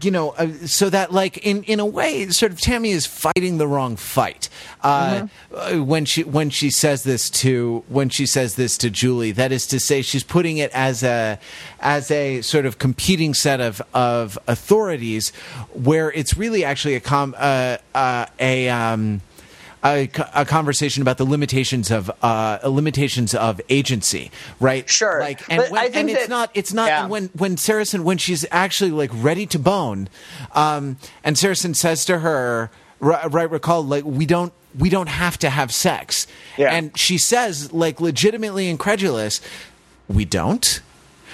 you know, uh, so that like in in a way, sort of Tammy is fighting the wrong fight uh, mm-hmm. when she when she says this to when she says this to Julie. That is to say, she's putting it as a as a sort of competing set of of authorities, where it's really actually a com uh, uh a um, a, a conversation about the limitations of uh, limitations of agency, right? Sure. Like, and, when, and it's not it's not yeah. when when Saracen when she's actually like ready to bone, um, and Saracen says to her, right, recall like we don't we don't have to have sex, yeah. and she says like legitimately incredulous, we don't.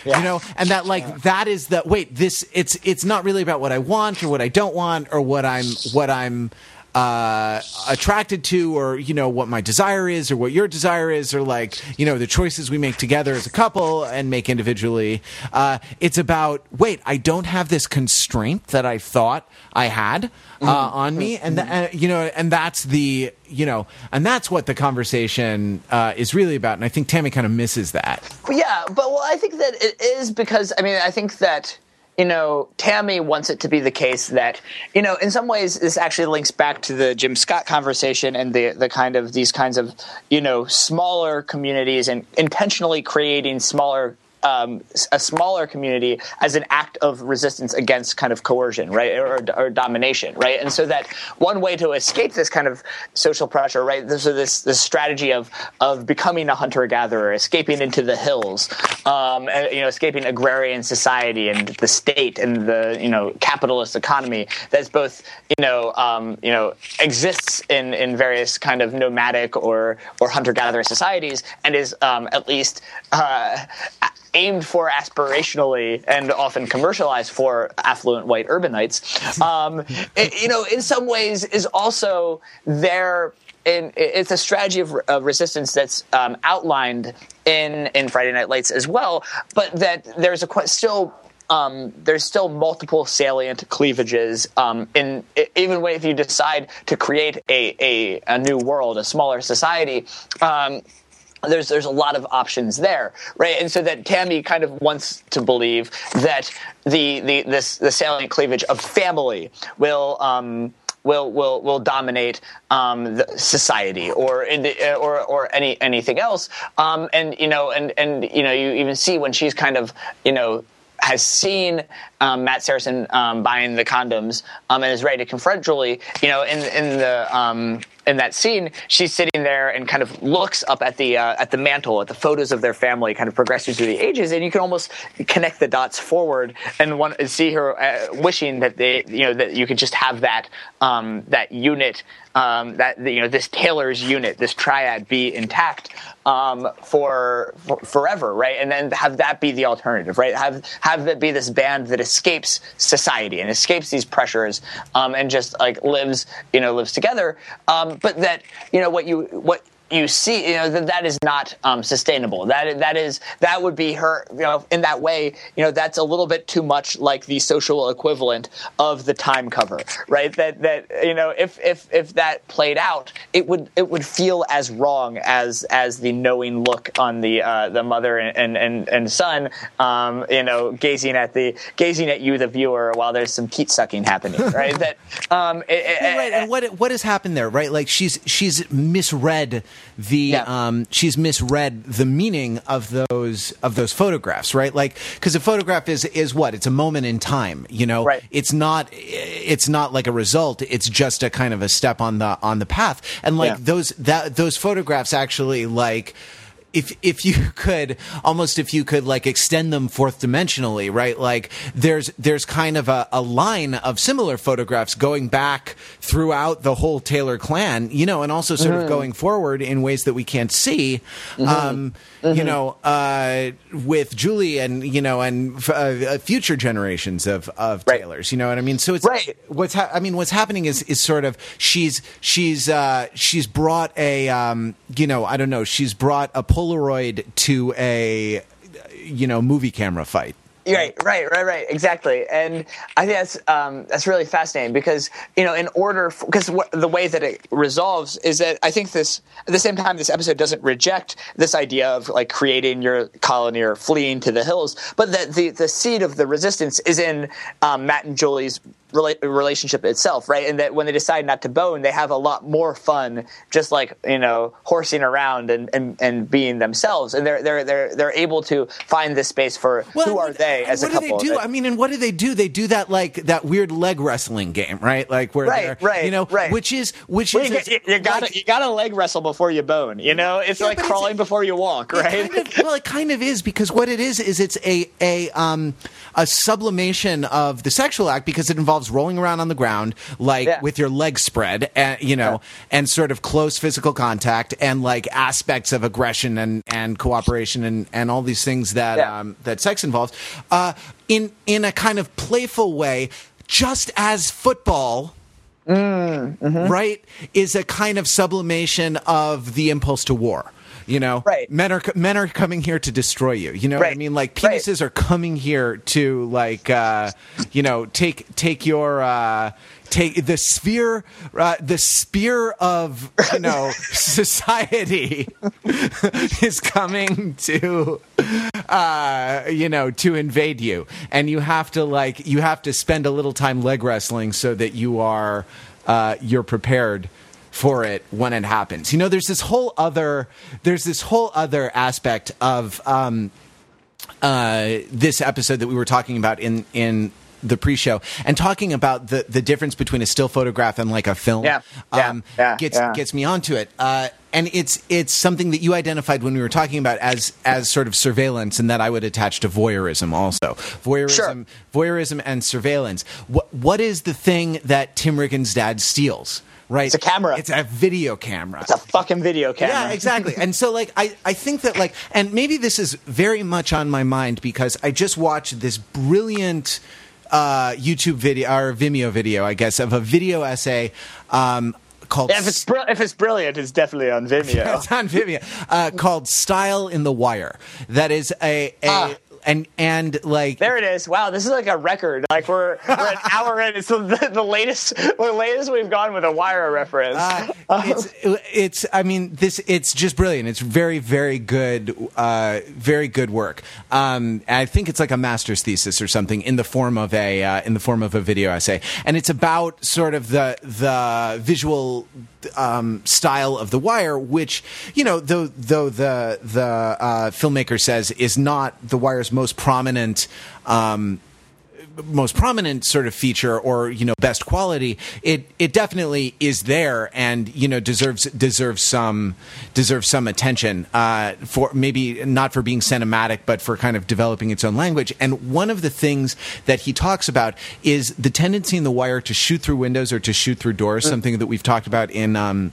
Yeah. you know and that like that is the wait this it's it's not really about what i want or what i don't want or what i'm what i'm uh, attracted to, or you know what my desire is, or what your desire is, or like you know the choices we make together as a couple and make individually. Uh, it's about wait, I don't have this constraint that I thought I had uh, mm-hmm. on me, and th- you know, and that's the you know, and that's what the conversation uh, is really about. And I think Tammy kind of misses that. Yeah, but well, I think that it is because I mean, I think that you know, Tammy wants it to be the case that, you know, in some ways this actually links back to the Jim Scott conversation and the the kind of these kinds of, you know, smaller communities and intentionally creating smaller um, a smaller community as an act of resistance against kind of coercion, right, or, or, domination, right? And so that one way to escape this kind of social pressure, right, so this this strategy of of becoming a hunter gatherer, escaping into the hills, um, and, you know, escaping agrarian society and the state and the you know capitalist economy that's both you know um, you know exists in in various kind of nomadic or or hunter gatherer societies and is um, at least uh, aimed for aspirationally and often commercialized for affluent white urbanites, um, [laughs] it, you know, in some ways is also their in, it's a strategy of, of resistance that's um, outlined in in Friday Night Lights as well, but that there's a still um, there's still multiple salient cleavages um, in even if you decide to create a, a, a new world, a smaller society. Um, there's there's a lot of options there, right? And so that Tammy kind of wants to believe that the the this the salient cleavage of family will. Um, will will will dominate um, society or the, or or any anything else. Um, and you know, and and you know, you even see when she's kind of you know has seen um, Matt Saracen um, buying the condoms um, and is ready to confront Julie. You know, in in the um, in that scene, she's sitting there and kind of looks up at the uh, at the mantle, at the photos of their family, kind of progressing through the ages, and you can almost connect the dots forward and see her uh, wishing that they, you know, that you could just have that um, that unit, um, that you know, this Taylor's unit, this triad, be intact um, for, for, forever, right? And then have that be the alternative, right? Have have it be this band that escapes society and escapes these pressures um, and just like lives, you know, lives together. Um, but that you know what you what you see you know that that is not um, sustainable. That that is that would be her you know in that way you know that's a little bit too much like the social equivalent of the time cover right? That that you know if if if that played out it would it would feel as wrong as as the knowing look on the uh, the mother and and and son um, you know gazing at the gazing at you the viewer while there's some teat sucking happening [laughs] right? That um it, right and what what has happened there right? Like she's she's misread the yeah. um, she's misread the meaning of those of those photographs, right? Like because a photograph is is what it's a moment in time, you know. Right. It's not it's not like a result. It's just a kind of a step on the on the path, and like yeah. those that those photographs actually like if if you [laughs] could almost if you could like extend them fourth dimensionally, right? Like there's there's kind of a, a line of similar photographs going back throughout the whole Taylor clan, you know, and also sort mm-hmm. of going forward in ways that we can't see. Mm-hmm. Um, mm-hmm. You know, uh, with Julie and you know and uh, uh, future generations of of right. Taylors, you know what I mean? So it's right. What's ha- I mean, what's happening is is sort of she's she's uh, she's brought a um, you know I don't know she's brought a Polaroid to a you know movie camera fight. Right, right, right, right, exactly. And I think that's um, that's really fascinating because you know, in order because the way that it resolves is that I think this at the same time this episode doesn't reject this idea of like creating your colony or fleeing to the hills, but that the the seed of the resistance is in um, Matt and Julie's rela- relationship itself, right? And that when they decide not to bone, they have a lot more fun, just like you know, horsing around and, and, and being themselves, and they're they're they're they're able to find this space for well, who are they as a couple. What do they do? I mean, and what do they do? They do that like that weird leg wrestling game, right? Like where right, right, you know, right. which is which well, is you, you, gotta like, you gotta leg wrestle before you bone. You know, it's yeah, like crawling it's, before you walk, right? Kind of, well, it kind of is because what it is is it's a a um a sublimation of the sexual act because it involves rolling around on the ground, like yeah. with your legs spread, and you know, yeah. and sort of close physical contact, and like aspects of aggression and, and cooperation and, and all these things that yeah. um, that sex involves, uh, in in a kind of playful way, just as football. Mm, mm-hmm. Right, is a kind of sublimation of the impulse to war. You know, right. men are men are coming here to destroy you. You know right. what I mean? Like penises right. are coming here to like uh, you know take take your. Uh, take the sphere uh, the spear of you know [laughs] society [laughs] is coming to uh, you know to invade you and you have to like you have to spend a little time leg wrestling so that you are uh, you're prepared for it when it happens. You know, there's this whole other there's this whole other aspect of um, uh, this episode that we were talking about in in the pre-show and talking about the the difference between a still photograph and like a film yeah, um, yeah, gets yeah. gets me onto it. Uh, and it's it's something that you identified when we were talking about as as sort of surveillance and that I would attach to voyeurism also. Voyeurism sure. voyeurism and surveillance. What what is the thing that Tim Riggins' dad steals right? It's a camera. It's a video camera. It's a fucking video camera. Yeah, exactly. and so, like, I, I think that, like, and maybe this is very much on my mind because I just watched this brilliant uh, YouTube video or Vimeo video, I guess, of a video essay um, called if it's br- if it's brilliant, it's definitely on Vimeo. [laughs] it's on Vimeo uh, called "Style in the Wire." That is a, a Ah. And and like There it is. Wow, this is like a record. Like we're we're an [laughs] hour in. It's the, the latest the latest we've gone with a wire reference. Uh, it's it's I mean this it's just brilliant. It's very very good uh, very good work. Um, I think it's like a master's thesis or something in the form of a uh, in the form of a video essay, and it's about sort of the the visual um, style of the wire, which you know though though the the uh, filmmaker says is not the wire's most prominent. Um, most prominent sort of feature or you know best quality it it definitely is there and you know deserves deserves some deserves some attention uh, for maybe not for being cinematic but for kind of developing its own language and one of the things that he talks about is the tendency in the wire to shoot through windows or to shoot through doors something that we've talked about in um,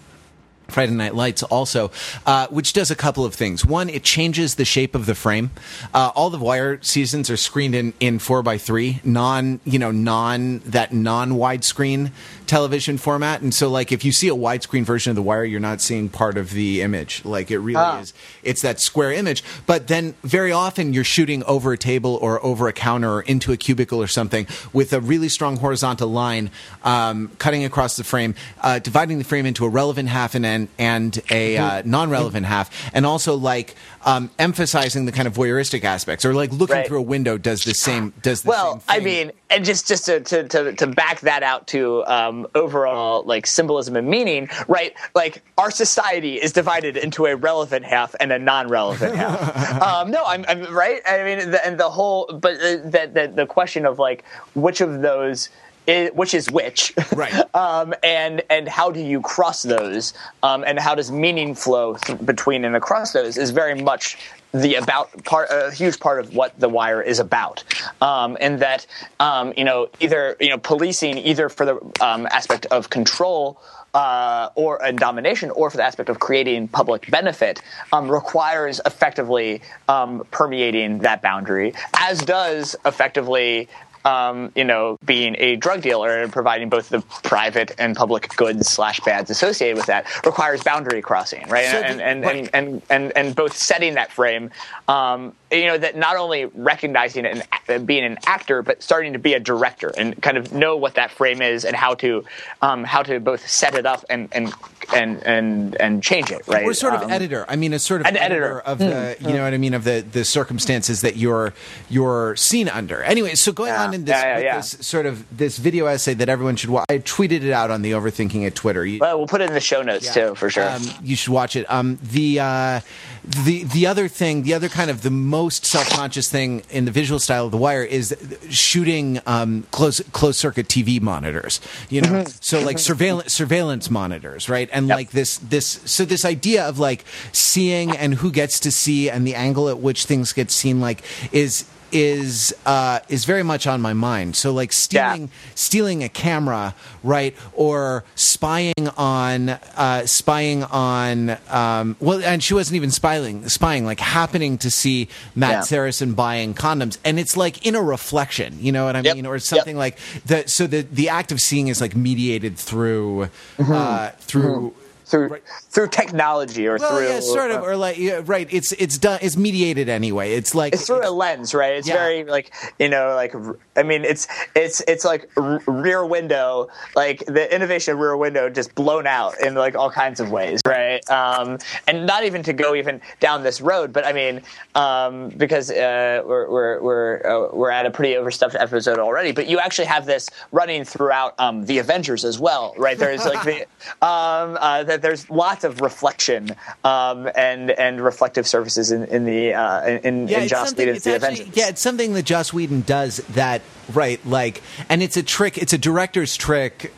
Friday Night Lights also, uh, which does a couple of things. One, it changes the shape of the frame. Uh, all the wire seasons are screened in in four by three, non you know non that non widescreen television format. And so, like, if you see a widescreen version of the wire, you're not seeing part of the image. Like, it really Ah. is. It's that square image. But then, very often, you're shooting over a table or over a counter or into a cubicle or something with a really strong horizontal line um, cutting across the frame, uh, dividing the frame into a relevant half and and, and a uh, non-relevant half, and also like um, emphasizing the kind of voyeuristic aspects, or like looking Right. through a window does the same. Does the well, I mean, and just just to to to, to back that out to um, overall like symbolism and meaning, right? Like our society is divided into a relevant half and a non-relevant half. [laughs] um, no, I'm, I'm right. I mean, the, and the whole, but uh, the, the the question of like which of those. Is, which is which, Right. [laughs] um, and and how do you cross those, um, and how does meaning flow th- between and across those is very much the about part, a huge part of what the wire is about, um, and that um, you know either you know policing either for the um, aspect of control. Uh, or and domination, or for the aspect of creating public benefit, um, requires effectively um, permeating that boundary, as does effectively um, you know, being a drug dealer and providing both the private and public goods slash bads associated with that requires boundary crossing, right? So the- and, and, right. and, and, and, and both setting that frame, um, you know, that not only recognizing and being an actor, but starting to be a director and kind of know what that frame is and how to, um, how to both set it up and, and, and, and, and change it, right? we're sort of Um, editor. I mean, a sort of an editor. of the, you know what I mean, of the, the circumstances that you're you're seen under. Anyway, so going Yeah. on in this, Yeah, yeah. this sort of this video essay that everyone should watch. I tweeted it out on the Overthinking It Twitter. You, Well, we'll put it in the show notes too, for sure. um, you should watch it. Um, the uh, the the other thing, the other kind of the most self conscious thing in the visual style of The Wire is shooting um, close closed circuit TV monitors. You know, Mm-hmm. so like surveillance surveillance monitors, right? And like this this so this idea of like seeing and who gets to see and the angle at which things get seen, like is is uh, is very much on my mind. So like stealing stealing a camera, right, or spying on uh, spying on um, well, and she wasn't even spying spying like happening to see Matt Yeah. Saracen buying condoms, and it's like in a reflection, you know what I Yep. mean, or Yep. something like the so the the act of seeing is like mediated through uh, through. Through right. through technology or Well, through yeah, sort of, uh, or like, yeah, right? It's it's done. It's mediated anyway. It's like it's through a lens, right? It's Yeah. very like you know, like i mean, it's it's it's like r- rear window, like the innovation of rear window just blown out in like all kinds of ways, right? Um, and not even to go even down this road, but I mean, um, because uh, we're we're we're uh, we're at a pretty overstuffed episode already, but you actually have this running throughout um, the Avengers as well, right? There's like the [laughs] um, uh, that there's lots of reflection um, and and reflective surfaces in, in the uh, in, in yeah, it's Joss. Whedon's The actually, Avengers. yeah, it's something that Joss Whedon does that right, like, and it's a trick. It's a director's trick.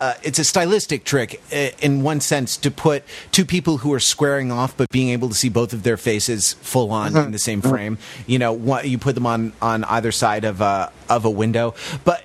Uh, it's a stylistic trick uh, in one sense to put two people who are squaring off but being able to see both of their faces full on Mm-hmm. in the same frame. You know, one, you put them on on either side of a of a window, but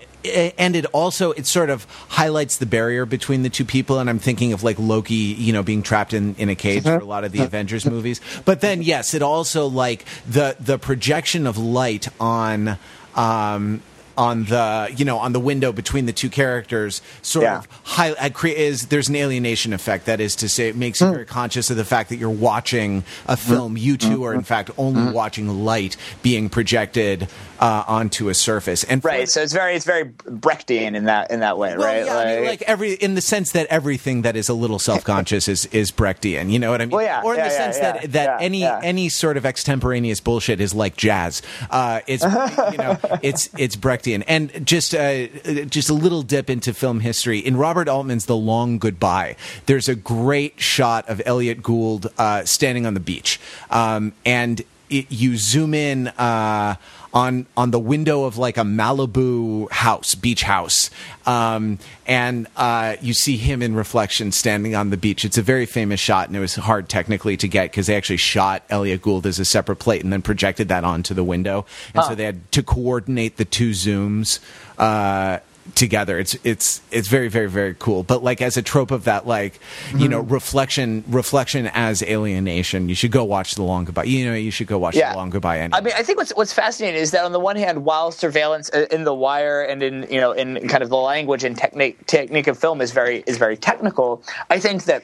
and it also it sort of highlights the barrier between the two people and i'm thinking of like loki you know being trapped in, in a cage for a lot of the avengers movies but then yes it also like the the projection of light on um on the you know on the window between the two characters sort Yeah. of high, uh, is there's an alienation effect. That is to say, it makes Hmm. you very conscious of the fact that you're watching a film. You two Hmm. are in fact only watching light being projected uh, onto a surface. And Right. So it's very it's very Brechtian in that in that way, well, right? yeah, I mean, like every in the sense that everything that is a little self-conscious is is Brechtian. You know what I mean? Well, yeah, or in yeah, the yeah, sense that that any any sort of extemporaneous bullshit is like jazz. Uh, it's [laughs] you know it's it's Brechtian. And just uh, just a little dip into film history in Robert Altman's The Long Goodbye. There's a great shot of Elliott Gould uh, standing on the beach, um, and it, you zoom in. Uh, on on the window of like a Malibu house, beach house, um, and uh, you see him in reflection standing on the beach. It's a very famous shot, and it was hard technically to get because they actually shot Elliott Gould as a separate plate and then projected that onto the window, and so they had to coordinate the two zooms. Uh, together it's it's it's very very very cool but like as a trope of that like you know reflection reflection as alienation you should go watch the long goodbye you know you should go watch Yeah. the long goodbye anyway. I mean, I think what's what's fascinating is that on the one hand, while surveillance uh, in the wire and in you know in kind of the language and technique technique of film is very is very technical, I think that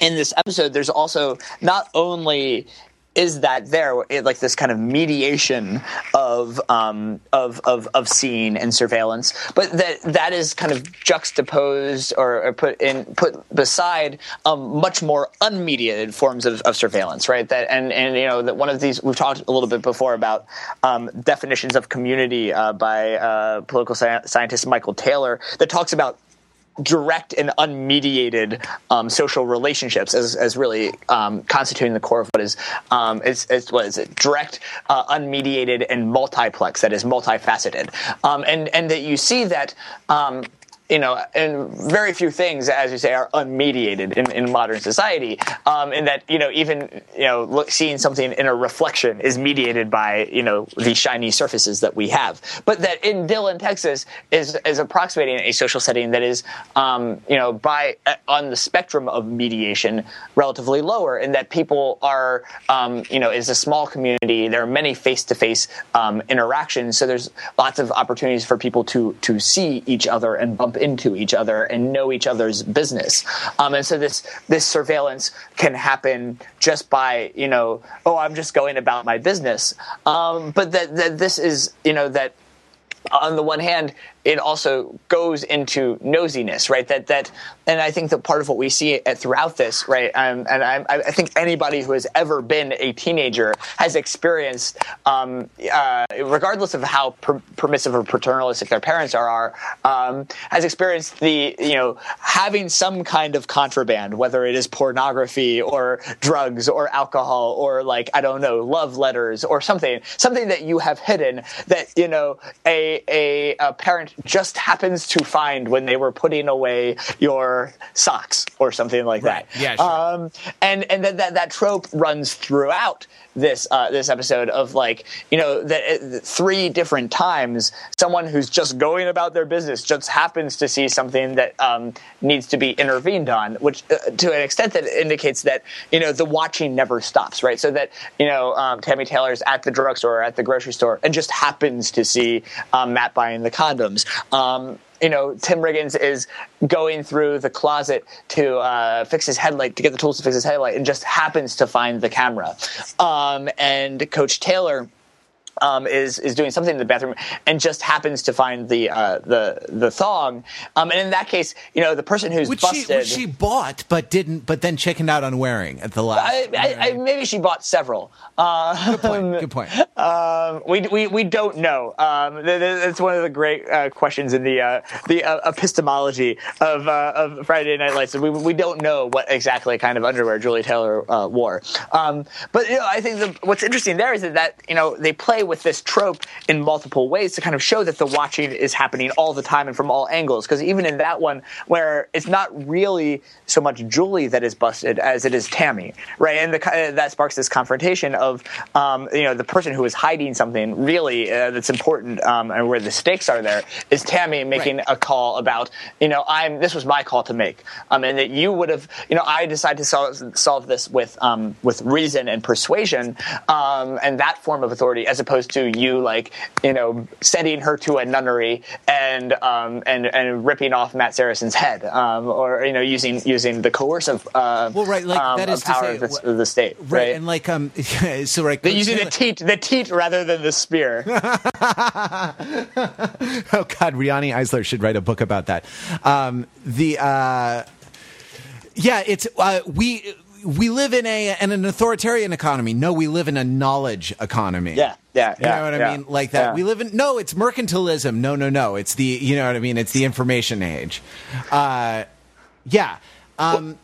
in this episode there's also not only is that there it, like this kind of mediation of um, of, of of scene and surveillance, but that that is kind of juxtaposed or, or put in put beside um, much more unmediated forms of, of surveillance, right? That and and you know that one of these we've talked a little bit before about um, definitions of community uh, by uh, political sci- scientist Michael Taylor that talks about direct and unmediated um, social relationships as, as really um, constituting the core of what is um, is, is what is it direct, uh, unmediated, and multiplex that is multifaceted, um, and and that you see that. You know, and very few things, as you say, are unmediated in, in modern society. Um, in that, you know, even you know, look, seeing something in a reflection is mediated by you know the shiny surfaces that we have. But that in Dillon, Texas, is is approximating a social setting that is, um, you know, by uh, on the spectrum of mediation, relatively lower. In that people are, um, you know, it's a small community. There are many face-to-face um, interactions, so there's lots of opportunities for people to to see each other and bump into each other and know each other's business. Um, and so this this surveillance can happen just by you know, oh, I'm just going about my business. Um, but that, that this is you know that on the one hand, it also goes into nosiness, right? That that, and I think that part of what we see at, throughout this, right? Um, and I, I think anybody who has ever been a teenager has experienced, um, uh, regardless of how per- permissive or paternalistic their parents are, are um, has experienced the you know having some kind of contraband, whether it is pornography or drugs or alcohol or like I don't know, love letters or something, something that you have hidden that you know a a, a parent just happens to find when they were putting away your socks or something like Right. that. Yeah, sure. Um, and and that, that that trope runs throughout this uh, this episode of like you know that uh, three different times someone who's just going about their business just happens to see something that um, needs to be intervened on, which uh, to an extent that indicates that you know the watching never stops, right? So that you know um, Tammy Taylor's at the drugstore or at the grocery store and just happens to see um, Matt buying the condoms. You know, Tim Riggins is going through the closet to uh, fix his headlight, to get the tools to fix his headlight, and just happens to find the camera. Um, and Coach Taylor. Um, is is doing something in the bathroom and just happens to find the uh, the the thong, um, and in that case, you know, the person who's which busted. she which she bought but didn't but then chickened out on wearing at the last. I, I, I, maybe she bought several. Uh, good point. Good point. [laughs] Um, we, we we don't know. Um, th- th- that's one of the great uh, questions in the uh, the uh, epistemology of uh, of Friday Night Lights. We we don't know what exactly kind of underwear Julie Taylor uh, wore. Um, but you know, I think the, what's interesting there is that, that you know they play with this trope in multiple ways to kind of show that the watching is happening all the time and from all angles. Because even in that one, where it's not really so much Julie that is busted as it is Tammy, right? And the, uh, that sparks this confrontation of um, you know the person who is hiding something really uh, that's important um, and where the stakes are there is Tammy making Right. a call about you know I'm this was my call to make um, and that you would have you know I decided to solve, solve this with um, with reason and persuasion um, and that form of authority as opposed opposed to you like you know sending her to a nunnery and um, and and ripping off Matt Saracen's head, um, or you know using using the coercive uh, well, right, like um, that is power to say, of, the, of the state, right, right? and like um, [laughs] so right, They're using the teat, the teat rather than the spear. [laughs] oh God, Riane Eisler should write a book about that. Um, the uh, yeah, it's uh, we we live in a in an authoritarian economy. No, we live in a knowledge economy. Yeah, yeah, You know what I yeah, mean? Like that. yeah. We live in no, it's mercantilism. No, no, no. It's the you know what I mean. It's the information age. Uh, yeah. Um, Well,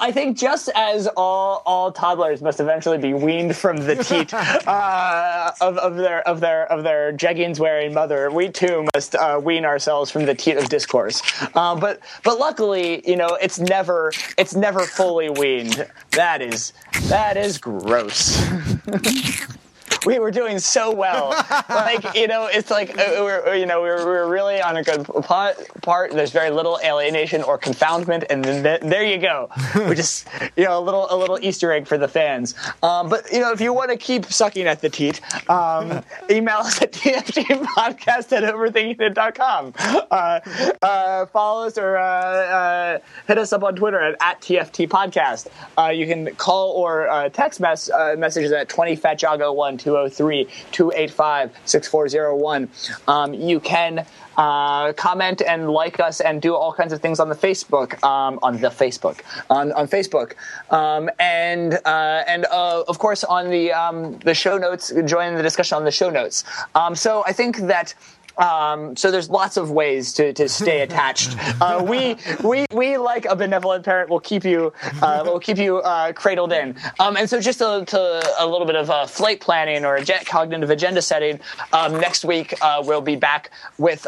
I think just as all all toddlers must eventually be weaned from the teat [laughs] uh, of, of their of their of their jeggings wearing mother, we too must uh, wean ourselves from the teat of discourse. Uh, but but luckily, you know, it's never it's never fully weaned. That is that is gross. [laughs] [laughs] we were doing so well. like you know, it's like uh, we're you know we're, we're really on a good part, part. There's very little alienation or confoundment, and then th- there you go. [laughs] We just you know a little a little Easter egg for the fans. Um, but you know, if you want to keep sucking at the teat, um, [laughs] email us at tftpodcast at overthinkingit.com. Uh, uh, follow us or uh, uh, hit us up on Twitter at, at TFT Podcast. Uh, you can call or uh, text mess, uh, messages at 20 fatjago 1 203 285 6401. Um, You can uh, comment and like us and do all kinds of things on the Facebook, um, on the Facebook, on, on Facebook, um, and uh, and uh, of course on the um, the show notes. Join the discussion on the show notes. Um, so I think that. Um, so there's lots of ways to, to stay [laughs] attached. Uh, we we we like a benevolent parent will keep you uh, will keep you uh, cradled in. Um, and so just a, to a little bit of uh, flight planning or agenda, cognitive agenda setting. Um, next week uh, we'll be back with.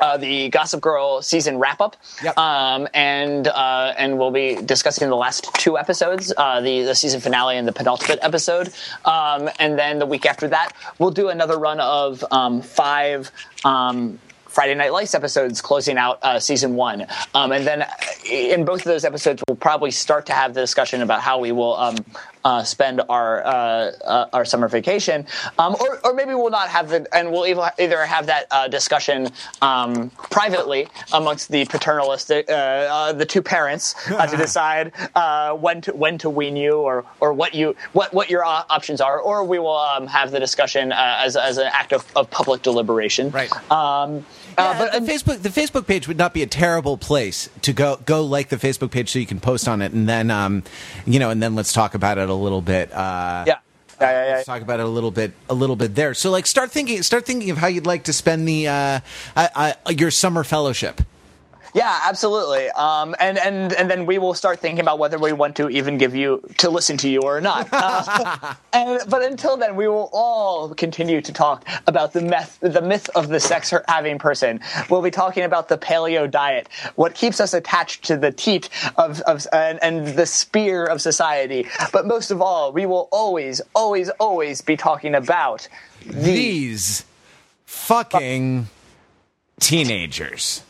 Uh, the Gossip Girl season wrap up, Yep. um, and uh, and we'll be discussing the last two episodes, uh, the the season finale and the penultimate episode, um, and then the week after that we'll do another run of um, five. Um, Friday Night Lights episodes closing out uh, season one. Um, and then uh, in both of those episodes, we'll probably start to have the discussion about how we will um, uh, spend our uh, uh, our summer vacation, um, or, or maybe we'll not have the, and we'll either, either have that uh, discussion um, privately amongst the paternalistic, uh, uh, the two parents, uh, to [laughs] decide uh, when to when to wean you or or what you what what your op- options are, or we will um, have the discussion uh, as as an act of, of public deliberation. Right. Uh, but the Facebook the Facebook page would not be a terrible place to go go like the Facebook page so you can post on it and then um you know and then let's talk about it a little bit uh yeah. Yeah, yeah, yeah. Let's talk about it a little bit, a little bit there. So, like, start thinking, start thinking of how you'd like to spend the uh, uh, uh, your summer fellowship. Yeah, absolutely. Um, and and and then we will start thinking about whether we want to even give you to listen to you or not. Uh, [laughs] and but until then, we will all continue to talk about the myth, the myth of the sex having person. We'll be talking about the paleo diet, what keeps us attached to the teat of of and, and the spear of society. But most of all, we will always, always, always be talking about the These fucking teenagers.